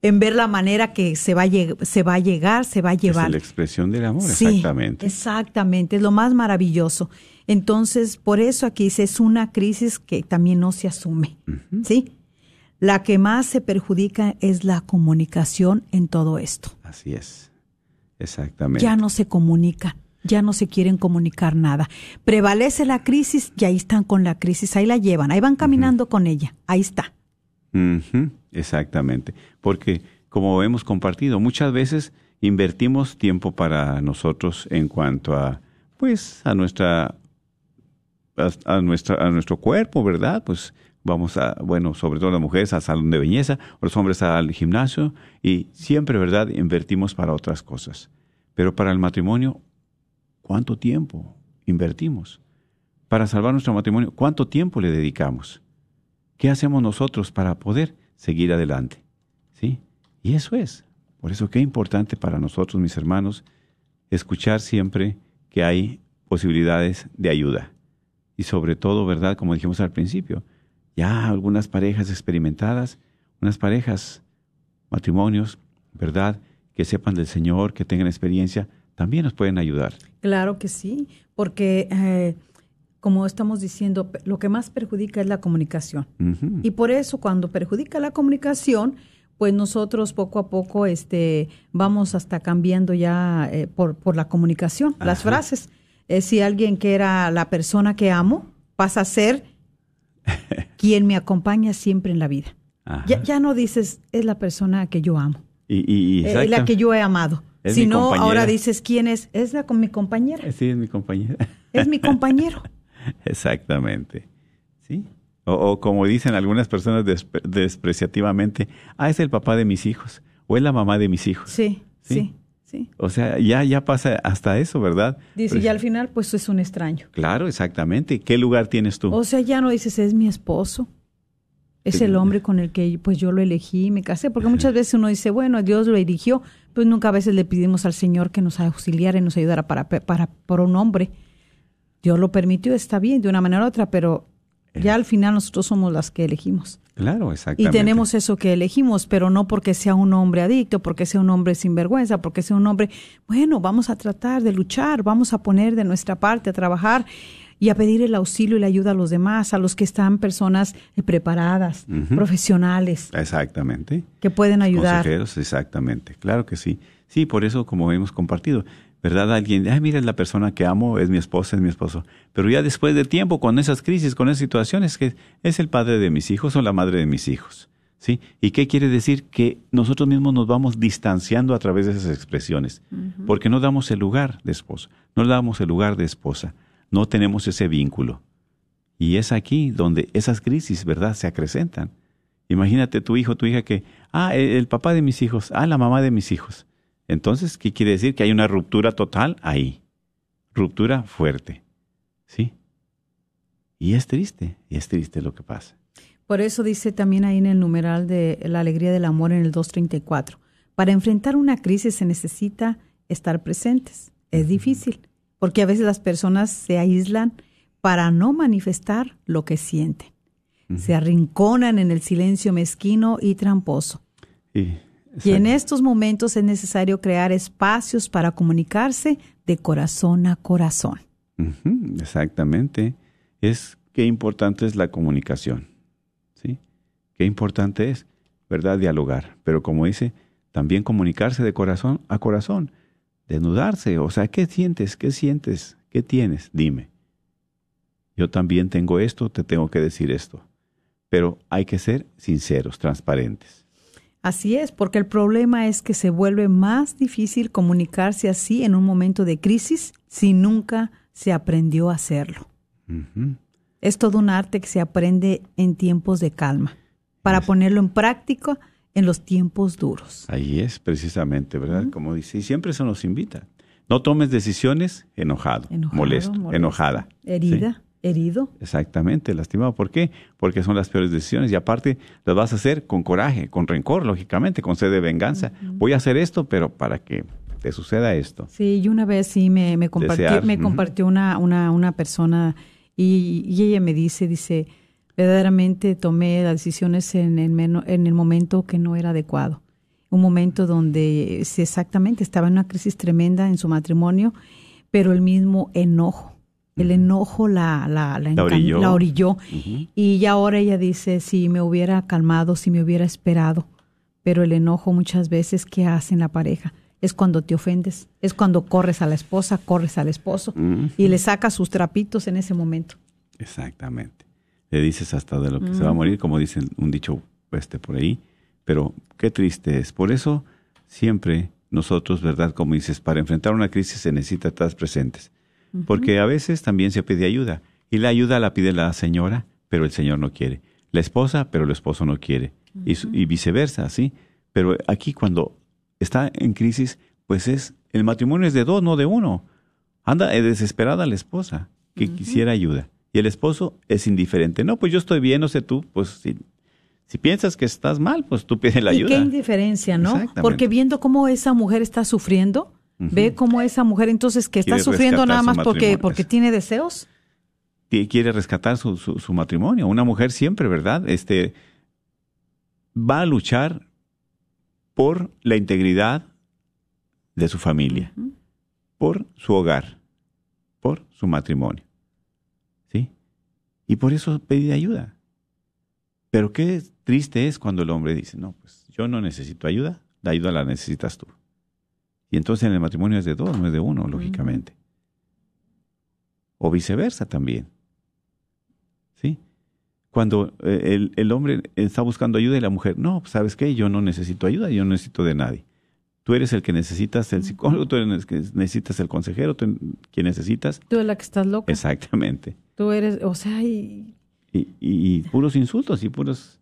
en ver la manera que se va, a se va a llegar, se va a llevar. Es la expresión del amor, exactamente. Exactamente, es lo más maravilloso. Entonces, por eso aquí dice, es una crisis que también no se asume, ¿sí? La que más se perjudica es la comunicación en todo esto. Así es. Exactamente. Ya no se comunican, ya no se quieren comunicar nada. Prevalece la crisis y ahí están con la crisis, ahí la llevan, ahí van caminando con ella, ahí está. Exactamente, porque como hemos compartido, muchas veces invertimos tiempo para nosotros en cuanto a, pues, a nuestra, a, a nuestro cuerpo, ¿verdad? Pues vamos a, bueno, sobre todo las mujeres al salón de belleza, los hombres al gimnasio, y siempre, ¿verdad?, invertimos para otras cosas. Pero para el matrimonio, ¿cuánto tiempo invertimos? Para salvar nuestro matrimonio, ¿cuánto tiempo le dedicamos? ¿Qué hacemos nosotros para poder seguir adelante? ¿Sí? Y eso es. Por eso qué importante para nosotros, mis hermanos, escuchar siempre que hay posibilidades de ayuda. Y sobre todo, ¿verdad? Como dijimos al principio, ya algunas parejas experimentadas, unas parejas, matrimonios, ¿verdad? Que sepan del Señor, que tengan experiencia, también nos pueden ayudar. Claro que sí, porque eh, como estamos diciendo, lo que más perjudica es la comunicación. Y por eso cuando perjudica la comunicación, pues nosotros poco a poco este, vamos hasta cambiando ya eh, por, por la comunicación, las frases. Eh, si alguien que era la persona que amo pasa a ser quien me acompaña siempre en la vida. Ya, ya, no dices, es la persona que yo amo. Y, es la que yo he amado. sino ahora dices, ¿quién es? Es la con mi compañera. Sí, es mi compañera. Es mi compañero. Exactamente. ¿Sí? O, como dicen algunas personas despreciativamente, ah, es el papá de mis hijos o es la mamá de mis hijos. Sí, sí. sí. O sea, ya, ya pasa hasta eso, ¿verdad? Dice, y al final, pues es un extraño. Claro, exactamente. ¿Qué lugar tienes tú? O sea, ya no dices, es mi esposo. Es el hombre con el que pues yo lo elegí y me casé, porque muchas veces uno dice, bueno, Dios lo eligió, pues nunca a veces le pedimos al Señor que nos auxiliara y nos ayudara para, para, por un hombre. Dios lo permitió, está bien, de una manera u otra, pero ya al final nosotros somos las que elegimos. Claro, exactamente. Y tenemos eso que elegimos, pero no porque sea un hombre adicto, porque sea un hombre sinvergüenza, porque sea un hombre, bueno, vamos a tratar de luchar, vamos a poner de nuestra parte, a trabajar y a pedir el auxilio y la ayuda a los demás, a los que están personas eh, preparadas, profesionales. Exactamente. Que pueden ayudar. Consejeros, exactamente. Claro que sí. Sí, por eso, como hemos compartido, ¿verdad? Alguien, ay, mira, la persona que amo es mi esposa, es mi esposo. Pero ya después de tiempo, con esas crisis, con esas situaciones, que es el padre de mis hijos o la madre de mis hijos. ¿Sí? ¿Y qué quiere decir? Que nosotros mismos nos vamos distanciando a través de esas expresiones, porque no damos el lugar de esposo, no damos el lugar de esposa no tenemos ese vínculo. Y es aquí donde esas crisis, ¿verdad?, se acrecentan. Imagínate tu hijo, tu hija que, ah, el, el papá de mis hijos, ah, la mamá de mis hijos. Entonces, ¿qué quiere decir? Que hay una ruptura total ahí. Ruptura fuerte. ¿Sí? Y es triste, y es triste lo que pasa. Por eso dice también ahí en el numeral de la alegría del amor en el 234. Para enfrentar una crisis se necesita estar presentes. Es difícil, porque a veces las personas se aíslan para no manifestar lo que sienten. Se arrinconan en el silencio mezquino y tramposo. Y, Y en estos momentos es necesario crear espacios para comunicarse de corazón a corazón. Exactamente. Es qué importante es la comunicación. ¿Sí? Qué importante es, ¿verdad? Dialogar. Pero como dice, también comunicarse de corazón a corazón. Desnudarse. O sea, ¿qué sientes? ¿Qué sientes? ¿Qué tienes? Dime. Yo también tengo esto, te tengo que decir esto. Pero hay que ser sinceros, transparentes. Así es, porque el problema es que se vuelve más difícil comunicarse así en un momento de crisis si nunca se aprendió a hacerlo. Es todo un arte que se aprende en tiempos de calma, para ponerlo en práctica en los tiempos duros. Ahí es precisamente, ¿verdad? Como dice, y siempre se nos invita. No tomes decisiones enojado, Enojado, molesto, enojada. Herida, ¿sí? Herido. Exactamente, lastimado. ¿Por qué? Porque son las peores decisiones y aparte las vas a hacer con coraje, con rencor, lógicamente, con sed de venganza. Voy a hacer esto, pero para que te suceda esto. Sí, y una vez sí me, me me compartió una, una, una persona y, y ella me dice, dice, verdaderamente tomé las decisiones en el, en el momento que no era adecuado. Un momento donde sí, exactamente estaba en una crisis tremenda en su matrimonio, pero el mismo enojo, el enojo la, la, la, orilló. la orilló. Y ya ahora ella dice, si me hubiera calmado, si me hubiera esperado, pero el enojo muchas veces, ¿qué hace en la pareja? Es cuando te ofendes, es cuando corres a la esposa, corres al esposo y le sacas sus trapitos en ese momento. Exactamente. Le dices hasta de lo que se va a morir, como dicen un dicho este por ahí, pero qué triste es. Por eso siempre nosotros, ¿verdad? Como dices, para enfrentar una crisis se necesita estar presentes. Porque a veces también se pide ayuda. Y la ayuda la pide la señora, pero el señor no quiere. La esposa, pero el esposo no quiere. y, viceversa, ¿sí? Pero aquí cuando está en crisis, pues es, el matrimonio es de dos, no de uno. Anda eh, desesperada la esposa que quisiera ayuda. Y el esposo es indiferente. No, pues yo estoy bien, no sé tú, pues si, si piensas que estás mal, pues tú pide la y ayuda. qué indiferencia, ¿no? Porque viendo cómo esa mujer está sufriendo, ve cómo esa mujer entonces que está sufriendo nada más porque, porque tiene deseos. quiere rescatar su, su, su matrimonio. Una mujer siempre, ¿verdad? Este va a luchar por la integridad de su familia, por su hogar, por su matrimonio. ¿Sí? Y por eso pedí ayuda. Pero qué triste es cuando el hombre dice, no, pues yo no necesito ayuda, la ayuda la necesitas tú. Y entonces en el matrimonio es de dos, no es de uno, lógicamente. O viceversa también. ¿Sí? Cuando eh, el, el hombre está buscando ayuda y la mujer, no, pues, ¿sabes qué? Yo no necesito ayuda, yo no necesito de nadie. Tú eres el que necesitas el psicólogo, tú eres el que necesitas el consejero, tú quien necesitas. Tú eres la que estás loca. Exactamente. Tú eres, o sea, y, Y, y- y puros insultos y puras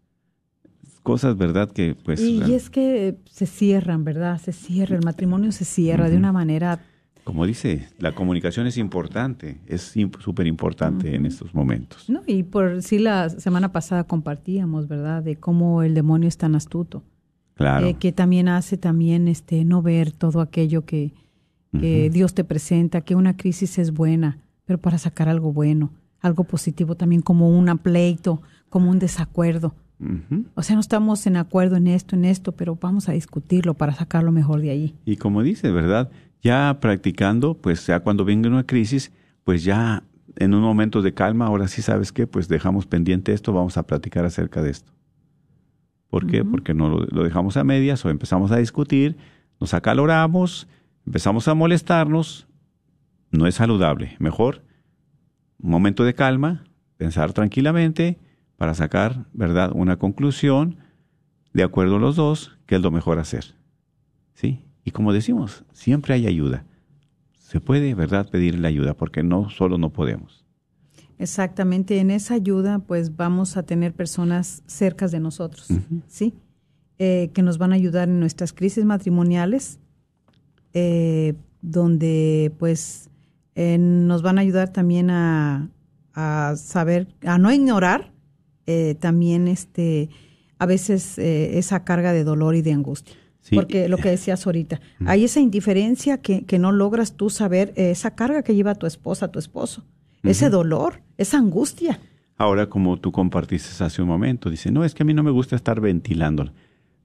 cosas, ¿verdad? Que pues... y, real- es que se cierran, ¿verdad? Se cierra, el matrimonio se cierra de una manera Como dice, la comunicación es importante, es súper importante en estos momentos. No, y por sí la semana pasada compartíamos, ¿verdad? De cómo el demonio es tan astuto, Claro. eh, que también hace también este no ver todo aquello que, que Dios te presenta, que una crisis es buena, pero para sacar algo bueno, algo positivo también como un pleito, como un desacuerdo. O sea, no estamos en acuerdo en esto, en esto, pero vamos a discutirlo para sacar lo mejor de allí. Y como dice, ¿verdad? Ya practicando, pues ya cuando venga una crisis, pues ya en un momento de calma, ahora sí sabes qué, pues dejamos pendiente esto, vamos a platicar acerca de esto. ¿Por qué? Porque no lo, lo dejamos a medias o empezamos a discutir, nos acaloramos, empezamos a molestarnos, no es saludable. Mejor un momento de calma, pensar tranquilamente para sacar, ¿verdad?, una conclusión de acuerdo a los dos, que es lo mejor hacer. ¿Sí? Y como decimos, siempre hay ayuda. Se puede, ¿verdad?, pedir la ayuda, porque no solo no podemos. Exactamente, en esa ayuda pues vamos a tener personas cercas de nosotros, ¿sí? Eh, que nos van a ayudar en nuestras crisis matrimoniales, eh, donde pues eh, nos van a ayudar también a, a saber, a no ignorar también este a veces esa carga de dolor y de angustia. Porque lo que decías ahorita, hay esa indiferencia que, que no logras tú saber, esa carga que lleva tu esposa, tu esposo ese dolor, esa angustia. Ahora, como tú compartiste hace un momento, dice, no, es que a mí no me gusta estar ventilando.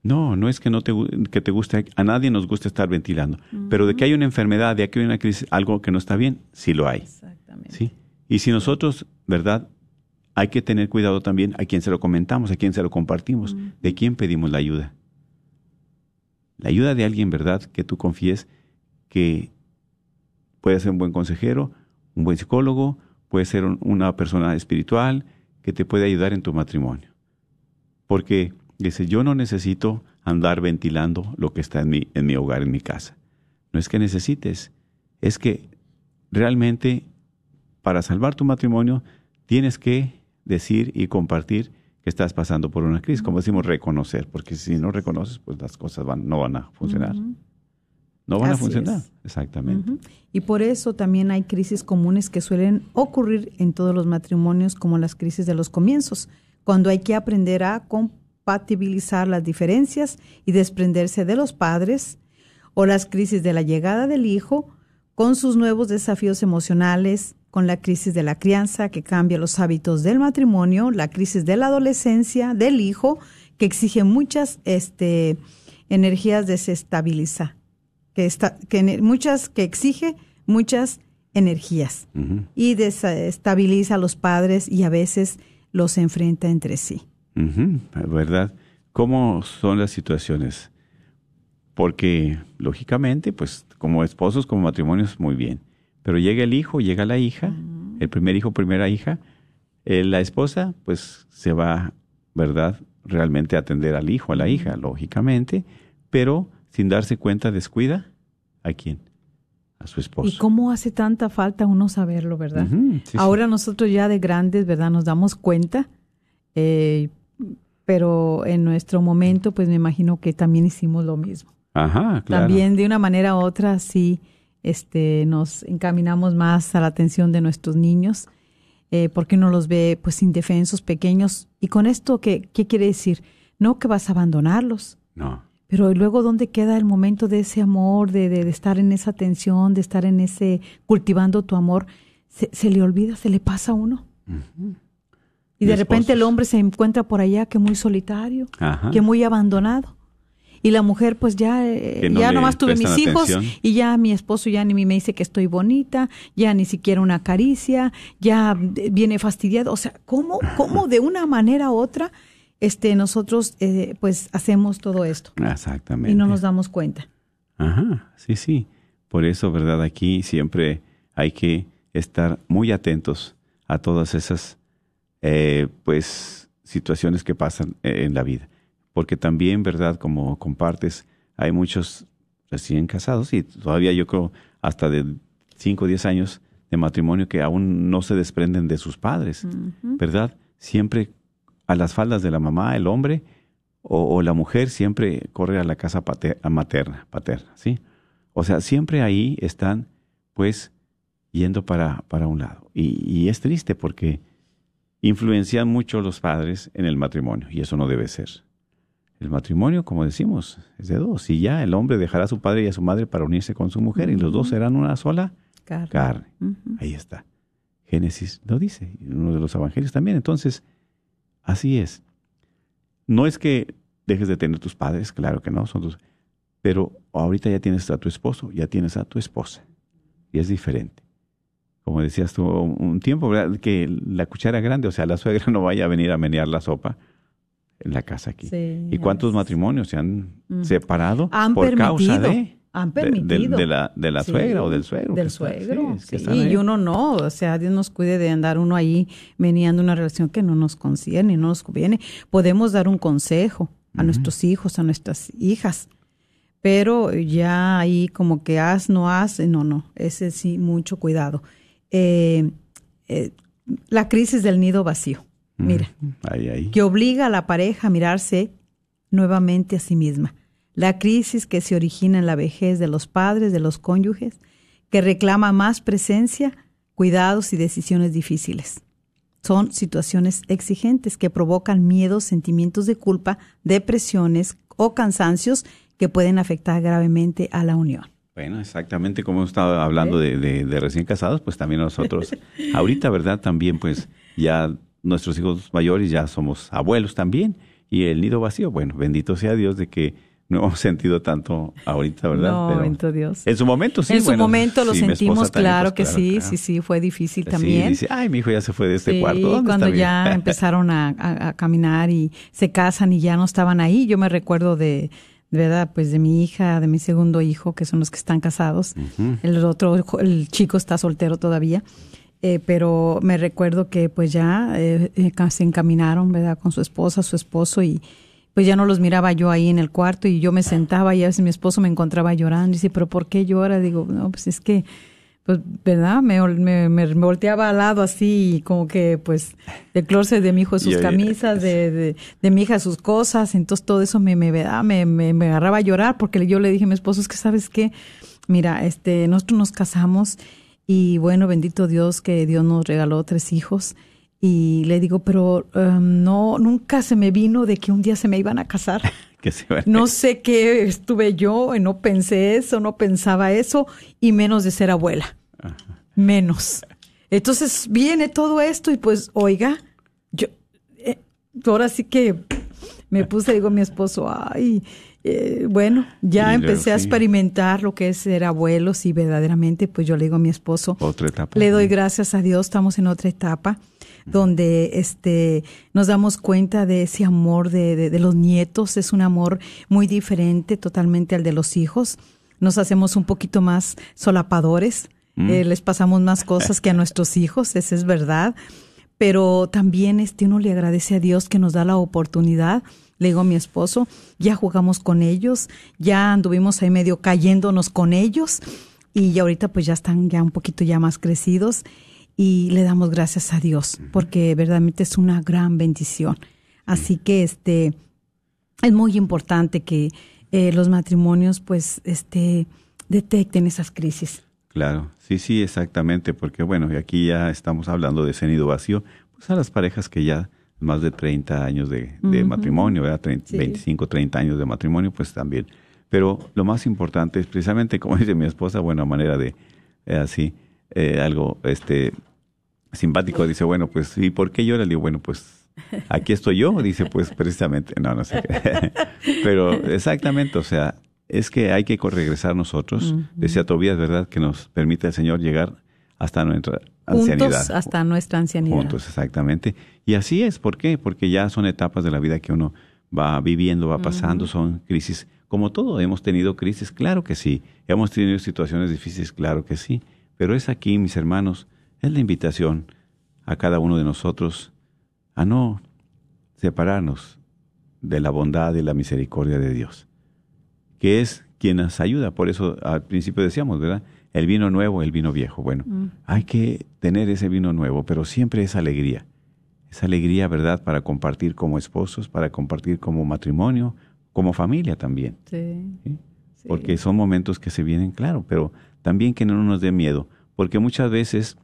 No, no es que no te, que te guste, a nadie nos gusta estar ventilando, pero de que hay una enfermedad, de que hay una crisis, algo que no está bien, sí lo hay. Exactamente. ¿Sí? Y si nosotros, ¿verdad? Hay que tener cuidado también a quién se lo comentamos, a quién se lo compartimos, de quién pedimos la ayuda. La ayuda de alguien, ¿verdad? Que tú confíes que puede ser un buen consejero, un buen psicólogo, puede ser una persona espiritual que te puede ayudar en tu matrimonio. Porque dice, yo no necesito andar ventilando lo que está en mi, en mi hogar, en mi casa. No es que necesites, es que realmente para salvar tu matrimonio tienes que decir y compartir que estás pasando por una crisis, como decimos, reconocer, porque si no reconoces, pues las cosas van, no van a funcionar. No van a funcionar. Exactamente. Y por eso también hay crisis comunes que suelen ocurrir en todos los matrimonios, como las crisis de los comienzos, cuando hay que aprender a compatibilizar las diferencias y desprenderse de los padres, o las crisis de la llegada del hijo con sus nuevos desafíos emocionales, con la crisis de la crianza que cambia los hábitos del matrimonio, la crisis de la adolescencia del hijo que exige muchas este, energías desestabiliza, que, está, que muchas que exige muchas energías y desestabiliza a los padres y a veces los enfrenta entre sí. ¿Verdad? ¿Cómo son las situaciones? Porque, lógicamente, pues como esposos, como matrimonios, muy bien. Pero llega el hijo, llega la hija, el primer hijo, primera hija, eh, la esposa, pues se va, ¿verdad? Realmente a atender al hijo, a la hija, lógicamente, pero sin darse cuenta, descuida a quién? A su esposo. ¿Y cómo hace tanta falta uno saberlo, verdad? Ahora nosotros ya de grandes, ¿verdad? Nos damos cuenta, eh, pero en nuestro momento, pues me imagino que también hicimos lo mismo. Ajá, claro. También de una manera u otra, sí, este, nos encaminamos más a la atención de nuestros niños, eh, porque uno los ve, pues, indefensos, pequeños. ¿Y con esto qué, qué quiere decir? No que vas a abandonarlos. No pero luego, ¿dónde queda el momento de ese amor, de, de, estar en esa tensión, de estar en ese, cultivando tu amor? Se, le olvida, se le pasa a uno. Y de repente el hombre se encuentra por allá que muy solitario, que muy abandonado. Y la mujer, pues ya, eh, ya nomás tuve mis hijos y ya mi esposo ya ni me dice que estoy bonita, ya ni siquiera una caricia, ya viene fastidiado. O sea, ¿cómo, cómo de una manera u otra este, nosotros eh, pues hacemos todo esto. Exactamente. Y no nos damos cuenta. Ajá, sí, sí. Por eso, ¿verdad? Aquí siempre hay que estar muy atentos a todas esas, eh, pues, situaciones que pasan eh, en la vida. Porque también, ¿verdad? Como compartes, hay muchos recién casados y todavía yo creo hasta de 5 o 10 años de matrimonio que aún no se desprenden de sus padres, ¿verdad? Siempre a las faldas de la mamá, el hombre, o, la mujer siempre corre a la casa materna, paterna, ¿sí? O sea, siempre ahí están, pues, yendo para, para un lado. Y, es triste porque influencian mucho los padres en el matrimonio, y eso no debe ser. El matrimonio, como decimos, es de dos. Y ya el hombre dejará a su padre y a su madre para unirse con su mujer, y los dos serán una sola carne. Ahí está. Génesis lo dice, uno de los evangelios también. Entonces, Así es. No es que dejes de tener tus padres, claro que no, son tus, pero ahorita ya tienes a tu esposo, ya tienes a tu esposa, y es diferente. Como decías tú un tiempo, ¿verdad? que la cuchara grande, o sea, la suegra no vaya a venir a menear la sopa la casa aquí. ¿Y cuántos matrimonios se han separado por causa de? han permitido. De, la, de la suegra o del suegro. Del suegro. sí, y uno no, o sea, Dios nos cuide de andar uno ahí meneando una relación que no nos concierne, no nos conviene. Podemos dar un consejo a nuestros hijos, a nuestras hijas, pero ya ahí como que haz, no haz, no, no, ese sí, mucho cuidado. Eh, eh, la crisis del nido vacío. Mira, que obliga a la pareja a mirarse nuevamente a sí misma. La crisis que se origina en la vejez de los padres, de los cónyuges, que reclama más presencia, cuidados y decisiones difíciles. Son situaciones exigentes que provocan miedos, sentimientos de culpa, depresiones o cansancios que pueden afectar gravemente a la unión. Bueno, exactamente como hemos estado hablando de, de, recién casados, pues también nosotros, ahorita, ¿verdad? También pues ya nuestros hijos mayores ya somos abuelos también y el nido vacío, bueno, bendito sea Dios de que no hemos sentido tanto ahorita, ¿verdad? No, bendito Dios. En su momento sí. En su momento lo sentimos, claro que sí, sí, sí, fue difícil también. Dice, ay, mi hijo ya se fue de este cuarto. ¿Dónde cuando ya empezaron a, a, caminar y se casan y ya no estaban ahí, yo me recuerdo de, ¿verdad? Pues de mi hija, de mi segundo hijo, que son los que están casados. El otro, el chico está soltero todavía. Eh, pero me recuerdo que pues ya eh, eh, se encaminaron, ¿verdad? Con su esposa, su esposo y pues ya no los miraba yo ahí en el cuarto y yo me sentaba y a veces mi esposo me encontraba llorando y dice, pero ¿por qué llora? Digo, no, pues es que, pues, ¿verdad? Me, me, me, volteaba al lado así y como que pues de closet de mi hijo sus camisas, de, de, de, mi hija sus cosas, entonces todo eso me, me, me, me, me agarraba a llorar porque yo le dije a mi esposo, es que sabes qué, mira, este, nosotros nos casamos y bueno, bendito Dios que Dios nos regaló tres hijos. Y le digo, pero um, no, nunca se me vino de que un día se me iban a casar. no sé qué estuve yo, no pensé eso, no pensaba eso, y menos de ser abuela. Menos. Entonces viene todo esto y pues, oiga, yo, eh, ahora sí que me puse, digo a mi esposo, ay, eh, bueno, ya empecé a experimentar lo que es ser abuelos y verdaderamente, pues yo le digo a mi esposo, otra etapa. Le doy gracias a Dios, estamos en otra etapa donde este nos damos cuenta de ese amor de, de, los nietos, es un amor muy diferente totalmente al de los hijos. Nos hacemos un poquito más solapadores, mm. eh, les pasamos más cosas que a nuestros hijos, eso es verdad. Pero también este uno le agradece a Dios que nos da la oportunidad le digo a mi esposo, ya jugamos con ellos, ya anduvimos ahí medio cayéndonos con ellos y ya ahorita pues ya están ya un poquito ya más crecidos y le damos gracias a Dios porque verdaderamente es una gran bendición. Así que este es muy importante que eh, los matrimonios pues este detecten esas crisis. Claro, sí, sí, exactamente, porque bueno, y aquí ya estamos hablando de ese nido vacío, pues a las parejas que ya más de 30 años de, matrimonio, ¿verdad? 25, 30 años de matrimonio, pues también. Pero lo más importante es precisamente, como dice mi esposa, bueno, a manera de eh, así, eh, algo este simpático, dice, bueno, pues, ¿y por qué llora? Le digo, bueno, pues, aquí estoy yo, dice, pues, precisamente, no, no sé. Pero exactamente, o sea, es que hay que regresar nosotros, decía Tobías, ¿verdad?, que nos permite el Señor llegar hasta nuestra ancianidad. hasta nuestra ancianidad. Juntos, exactamente. Y así es, ¿por qué? Porque ya son etapas de la vida que uno va viviendo, va pasando, son crisis. Como todo, hemos tenido crisis, claro que sí. Hemos tenido situaciones difíciles, claro que sí. Pero es aquí, mis hermanos, es la invitación a cada uno de nosotros a no separarnos de la bondad y la misericordia de Dios, que es quien nos ayuda. Por eso al principio decíamos, ¿verdad? El vino nuevo, el vino viejo. Bueno, mm. hay que tener ese vino nuevo, pero siempre es alegría. Esa alegría, ¿verdad?, para compartir como esposos, para compartir como matrimonio, como familia también. Sí. Porque son momentos que se vienen, claro, pero también que no nos dé miedo, porque muchas veces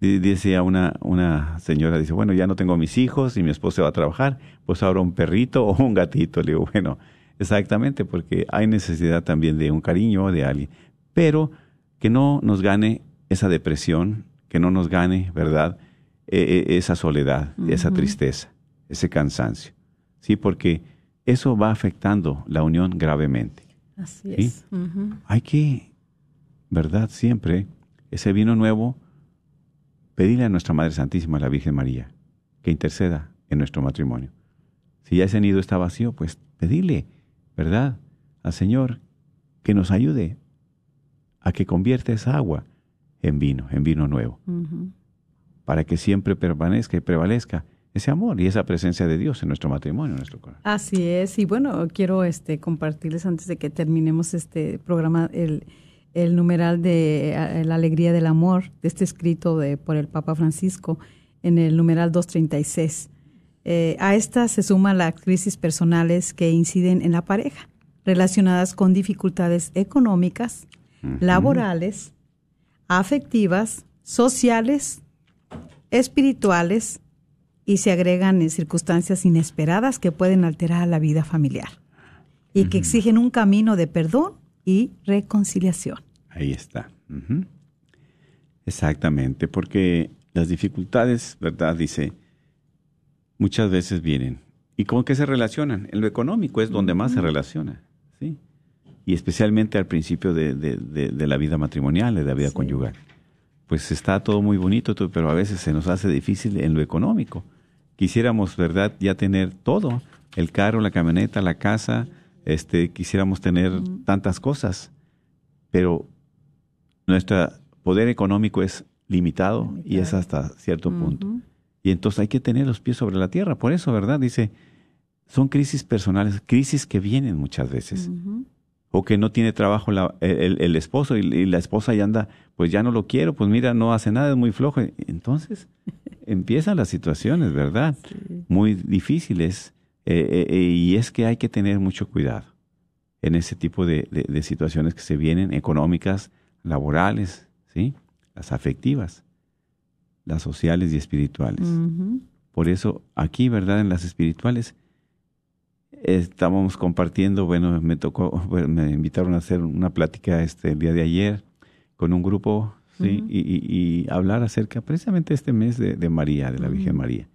decía una, una señora, dice, bueno, ya no tengo mis hijos y mi esposo va a trabajar, pues ahora un perrito o un gatito. Le digo, bueno, exactamente, porque hay necesidad también de un cariño de alguien. Pero que no nos gane esa depresión, que no nos gane, ¿verdad? E, e, esa soledad, esa tristeza, ese cansancio. Sí, porque eso va afectando la unión gravemente. Así es. Hay que, ¿verdad? Siempre ese vino nuevo, pedirle a nuestra Madre Santísima, la Virgen María, que interceda en nuestro matrimonio. Si ya ese nido está vacío, pues pedirle, ¿verdad? Al Señor que nos ayude a que convierta esa agua en vino, en vino nuevo, para que siempre permanezca y prevalezca ese amor y esa presencia de Dios en nuestro matrimonio, en nuestro corazón. Así es, y bueno, quiero este compartirles antes de que terminemos este programa el, el numeral de la alegría del amor, de este escrito de, por el Papa Francisco. en el numeral 236. Eh, a esta se suman las crisis personales que inciden en la pareja, relacionadas con dificultades económicas, laborales, afectivas, sociales, espirituales y se agregan en circunstancias inesperadas que pueden alterar la vida familiar y que exigen un camino de perdón y reconciliación. Ahí está. Exactamente, porque las dificultades, ¿verdad? Dice, muchas veces vienen. ¿Y con qué se relacionan? En lo económico es donde más se relaciona, ¿sí? Y especialmente al principio de, de, la vida matrimonial, de la vida conyugal. Pues está todo muy bonito, pero a veces se nos hace difícil en lo económico. Quisiéramos, ¿verdad?, ya tener todo, el carro, la camioneta, la casa, este, quisiéramos tener tantas cosas, pero nuestro poder económico es limitado, y es hasta cierto punto. Y entonces hay que tener los pies sobre la tierra. Por eso, ¿verdad? Dice, son crisis personales, crisis que vienen muchas veces. O que no tiene trabajo el, esposo y, la esposa ya anda, pues ya no lo quiero, pues mira, no hace nada, es muy flojo. Entonces empiezan las situaciones, ¿verdad? Muy difíciles. Eh, eh, eh, y es que hay que tener mucho cuidado en ese tipo de, situaciones que se vienen, económicas, laborales, ¿sí? Las afectivas, las sociales y espirituales. Por eso aquí, ¿verdad? En las espirituales estábamos compartiendo, bueno, me tocó, me invitaron a hacer una plática este el día de ayer con un grupo, ¿sí? y, hablar acerca precisamente este mes de, María, de la Virgen María.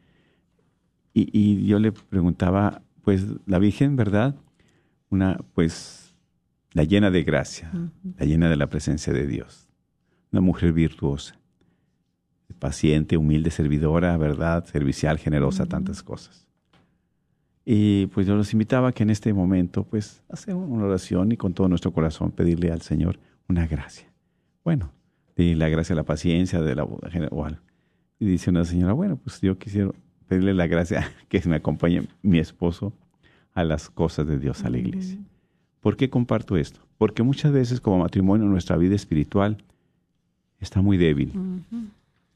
Y, yo le preguntaba, pues la Virgen, ¿verdad? Una, pues, la llena de gracia, la llena de la presencia de Dios, una mujer virtuosa, paciente, humilde, servidora, ¿verdad? Servicial, generosa, tantas cosas. Y pues yo los invitaba a que en este momento, pues, hacer una oración y con todo nuestro corazón pedirle al Señor una gracia. Bueno, de la gracia, la paciencia, de la general. Y dice una señora, bueno, pues yo quisiera pedirle la gracia que me acompañe mi esposo a las cosas de Dios, a la iglesia. ¿Por qué comparto esto? Porque muchas veces como matrimonio nuestra vida espiritual está muy débil.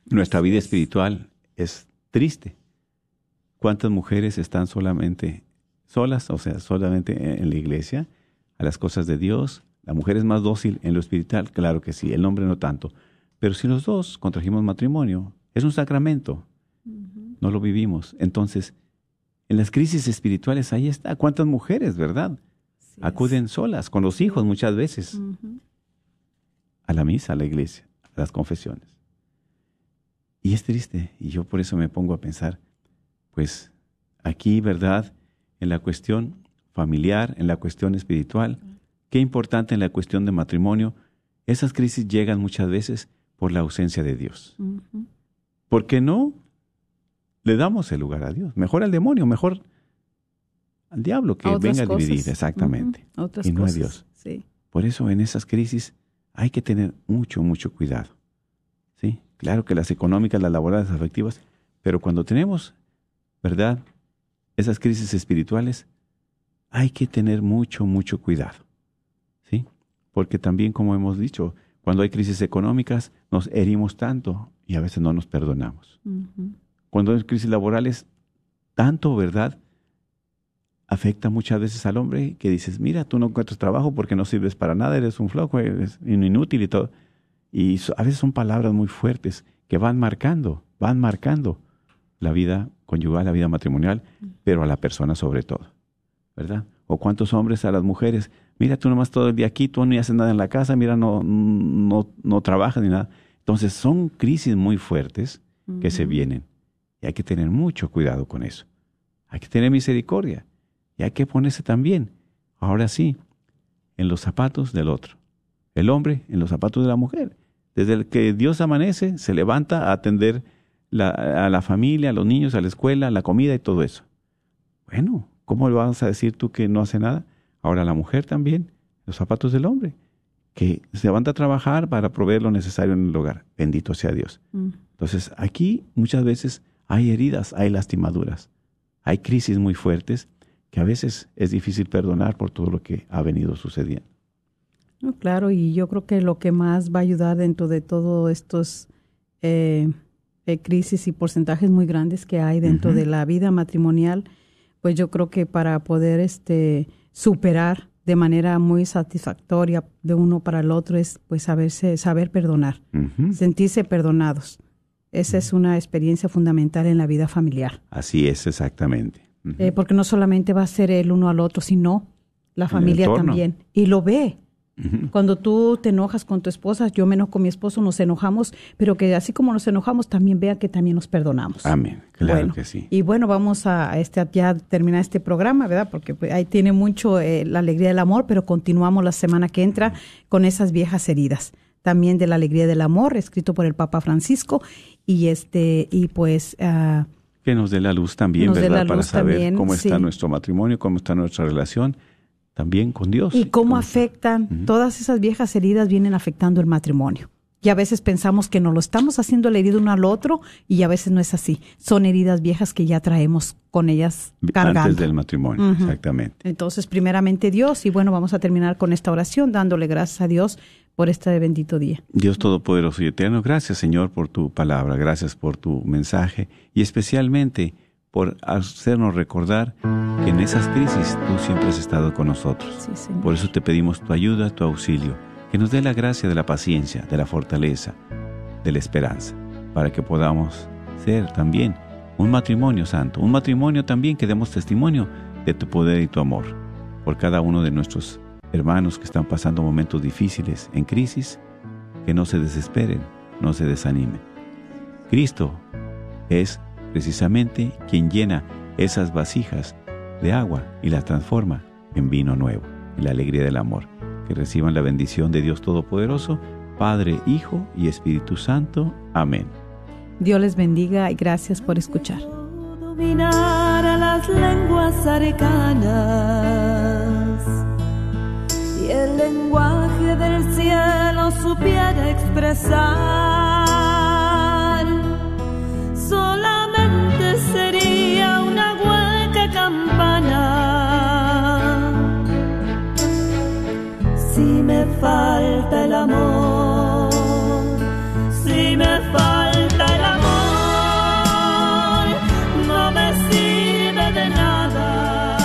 Nuestra vida espiritual es triste. ¿Cuántas mujeres están solamente solas, o sea, solamente en la iglesia, a las cosas de Dios? La mujer es más dócil en lo espiritual, claro que sí, el hombre no tanto. Pero si los dos contrajimos matrimonio, es un sacramento, no lo vivimos. Entonces, en las crisis espirituales ahí está. ¿Cuántas mujeres, verdad? Acuden solas, con los hijos muchas veces, a la misa, a la iglesia, a las confesiones. Y es triste, y yo por eso me pongo a pensar, pues aquí, ¿verdad? En la cuestión familiar, en la cuestión espiritual, qué importante en la cuestión de matrimonio, esas crisis llegan muchas veces por la ausencia de Dios. ¿Por qué no le damos el lugar a Dios. Mejor al demonio, mejor al diablo que venga a dividir, exactamente. y no a Dios. Por eso en esas crisis hay que tener mucho, mucho cuidado. ¿Sí? Claro que las económicas, las laborales, las afectivas, pero cuando tenemos, ¿verdad? Esas crisis espirituales, hay que tener mucho, mucho cuidado. ¿Sí? Porque también, como hemos dicho, cuando hay crisis económicas, nos herimos tanto y a veces no nos perdonamos cuando hay crisis laborales, tanto, ¿verdad? Afecta muchas veces al hombre que dices, mira, tú no encuentras trabajo porque no sirves para nada, eres un flojo, eres inútil y todo. Y a veces son palabras muy fuertes que van marcando, van marcando la vida conyugal, la vida matrimonial, pero a la persona sobre todo, ¿verdad? O cuántos hombres a las mujeres, mira, tú nomás todo el día aquí, tú ni haces nada en la casa, mira, no, no, no trabajas ni nada. Entonces son crisis muy fuertes que se vienen. Y hay que tener mucho cuidado con eso. Hay que tener misericordia. Y hay que ponerse también, ahora sí, en los zapatos del otro. El hombre en los zapatos de la mujer. Desde el que Dios amanece, se levanta a atender a la familia, a los niños, a la escuela, a la comida y todo eso. Bueno, ¿cómo le vas a decir tú que no hace nada? Ahora la mujer también, los zapatos del hombre, que se levanta a trabajar para proveer lo necesario en el hogar. Bendito sea Dios. Mm. Entonces, aquí muchas veces hay heridas, hay lastimaduras, hay crisis muy fuertes que a veces es difícil perdonar por todo lo que ha venido sucediendo. claro, y yo creo que lo que más va a ayudar dentro de todos estos eh, eh, crisis y porcentajes muy grandes que hay dentro de la vida matrimonial, pues yo creo que para poder este superar de manera muy satisfactoria de uno para el otro es pues saberse saber perdonar, sentirse perdonados. Esa es una experiencia fundamental en la vida familiar. Así es, exactamente. Eh, porque no solamente va a ser el uno al otro, sino la familia también. Y lo ve. Cuando tú te enojas con tu esposa, yo menos con mi esposo, nos enojamos, pero que así como nos enojamos, también vea que también nos perdonamos. Amén, claro que sí. Y bueno, vamos a este, ya terminar este programa, ¿verdad? Porque pues, ahí tiene mucho eh, la alegría del amor, pero continuamos la semana que entra con esas viejas heridas. También de la alegría del amor, escrito por el Papa Francisco. Y este, y pues. Uh, que nos dé la luz también, ¿verdad? Para saber cómo está nuestro matrimonio, cómo está nuestra relación también con Dios. Y cómo afectan, todas esas viejas heridas vienen afectando el matrimonio. Y a veces pensamos que nos lo estamos haciendo la herida uno al otro y a veces no es así. Son heridas viejas que ya traemos con ellas cargando. Antes del matrimonio, exactamente. Entonces, primeramente Dios, y bueno, vamos a terminar con esta oración dándole gracias a Dios por este bendito día. Dios Todopoderoso y Eterno, gracias Señor por tu palabra, gracias por tu mensaje y especialmente por hacernos recordar que en esas crisis tú siempre has estado con nosotros. por eso te pedimos tu ayuda, tu auxilio, que nos dé la gracia de la paciencia, de la fortaleza, de la esperanza, para que podamos ser también un matrimonio santo, un matrimonio también que demos testimonio de tu poder y tu amor por cada uno de nuestros hermanos que están pasando momentos difíciles en crisis, que no se desesperen, no se desanimen. Cristo es precisamente quien llena esas vasijas de agua y las transforma en vino nuevo, en la alegría del amor. Que reciban la bendición de Dios Todopoderoso, Padre, Hijo y Espíritu Santo. Amén. Dios les bendiga y gracias por escuchar. Dominar a las lenguas arcanas y el lenguaje del cielo supiera expresar falta el amor, si me falta el amor, no me sirve de nada.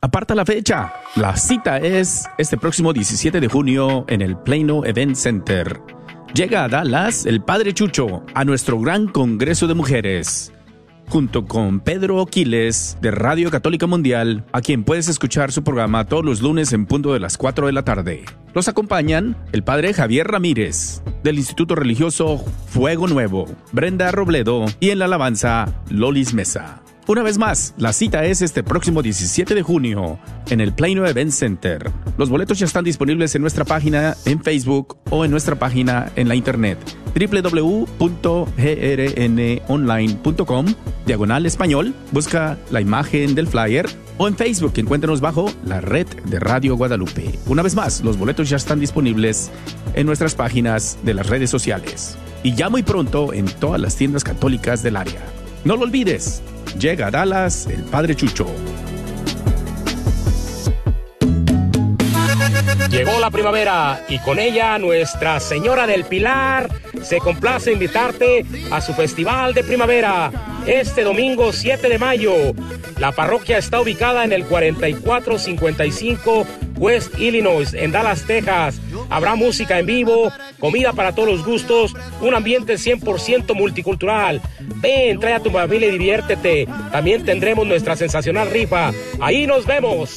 Aparta la fecha. La cita es este próximo 17 de junio en el Plano Event Center. Llega a Dallas el Padre Chucho a nuestro gran Congreso de Mujeres junto con Pedro Oquiles de Radio Católica Mundial, a quien puedes escuchar su programa todos los lunes en punto de las 4 de la tarde. Los acompañan el padre Javier Ramírez, del Instituto Religioso Fuego Nuevo, Brenda Robledo y en la alabanza Lolis Mesa. Una vez más, la cita es este próximo 17 de junio en el Plano Event Center. Los boletos ya están disponibles en nuestra página en Facebook o en nuestra página en la internet www.grnonline.com diagonal español. Busca la imagen del flyer o en Facebook encuéntranos bajo la red de Radio Guadalupe. Una vez más, los boletos ya están disponibles en nuestras páginas de las redes sociales y ya muy pronto en todas las tiendas católicas del área. No lo olvides, llega a Dallas el Padre Chucho. Llegó la primavera y con ella Nuestra Señora del Pilar se complace invitarte a su festival de primavera este domingo 7 de mayo. La parroquia está ubicada en el 4455 West Illinois, en Dallas, Texas. Habrá música en vivo, comida para todos los gustos, un ambiente 100% multicultural. Ven, trae a tu familia y diviértete. También tendremos nuestra sensacional rifa. Ahí nos vemos.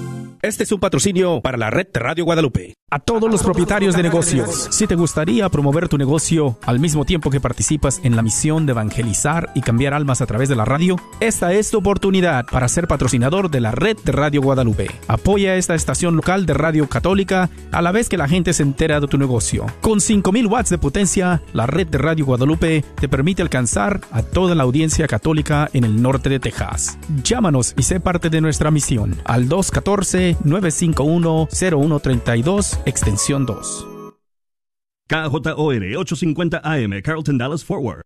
Este es un patrocinio para la red Radio Guadalupe. A todos los propietarios de negocios, si te gustaría promover tu negocio al mismo tiempo que participas en la misión de evangelizar y cambiar almas a través de la radio, esta es tu oportunidad para ser patrocinador de la red Radio Guadalupe. Apoya esta estación local de radio católica a la vez que la gente se entera de tu negocio. Con 5000 watts de potencia, la red de Radio Guadalupe te permite alcanzar a toda la audiencia católica en el norte de Texas. Llámanos y sé parte de nuestra misión al 214 951 0132 extensión 2. KJOR 850 AM, Carlton Dallas Forward.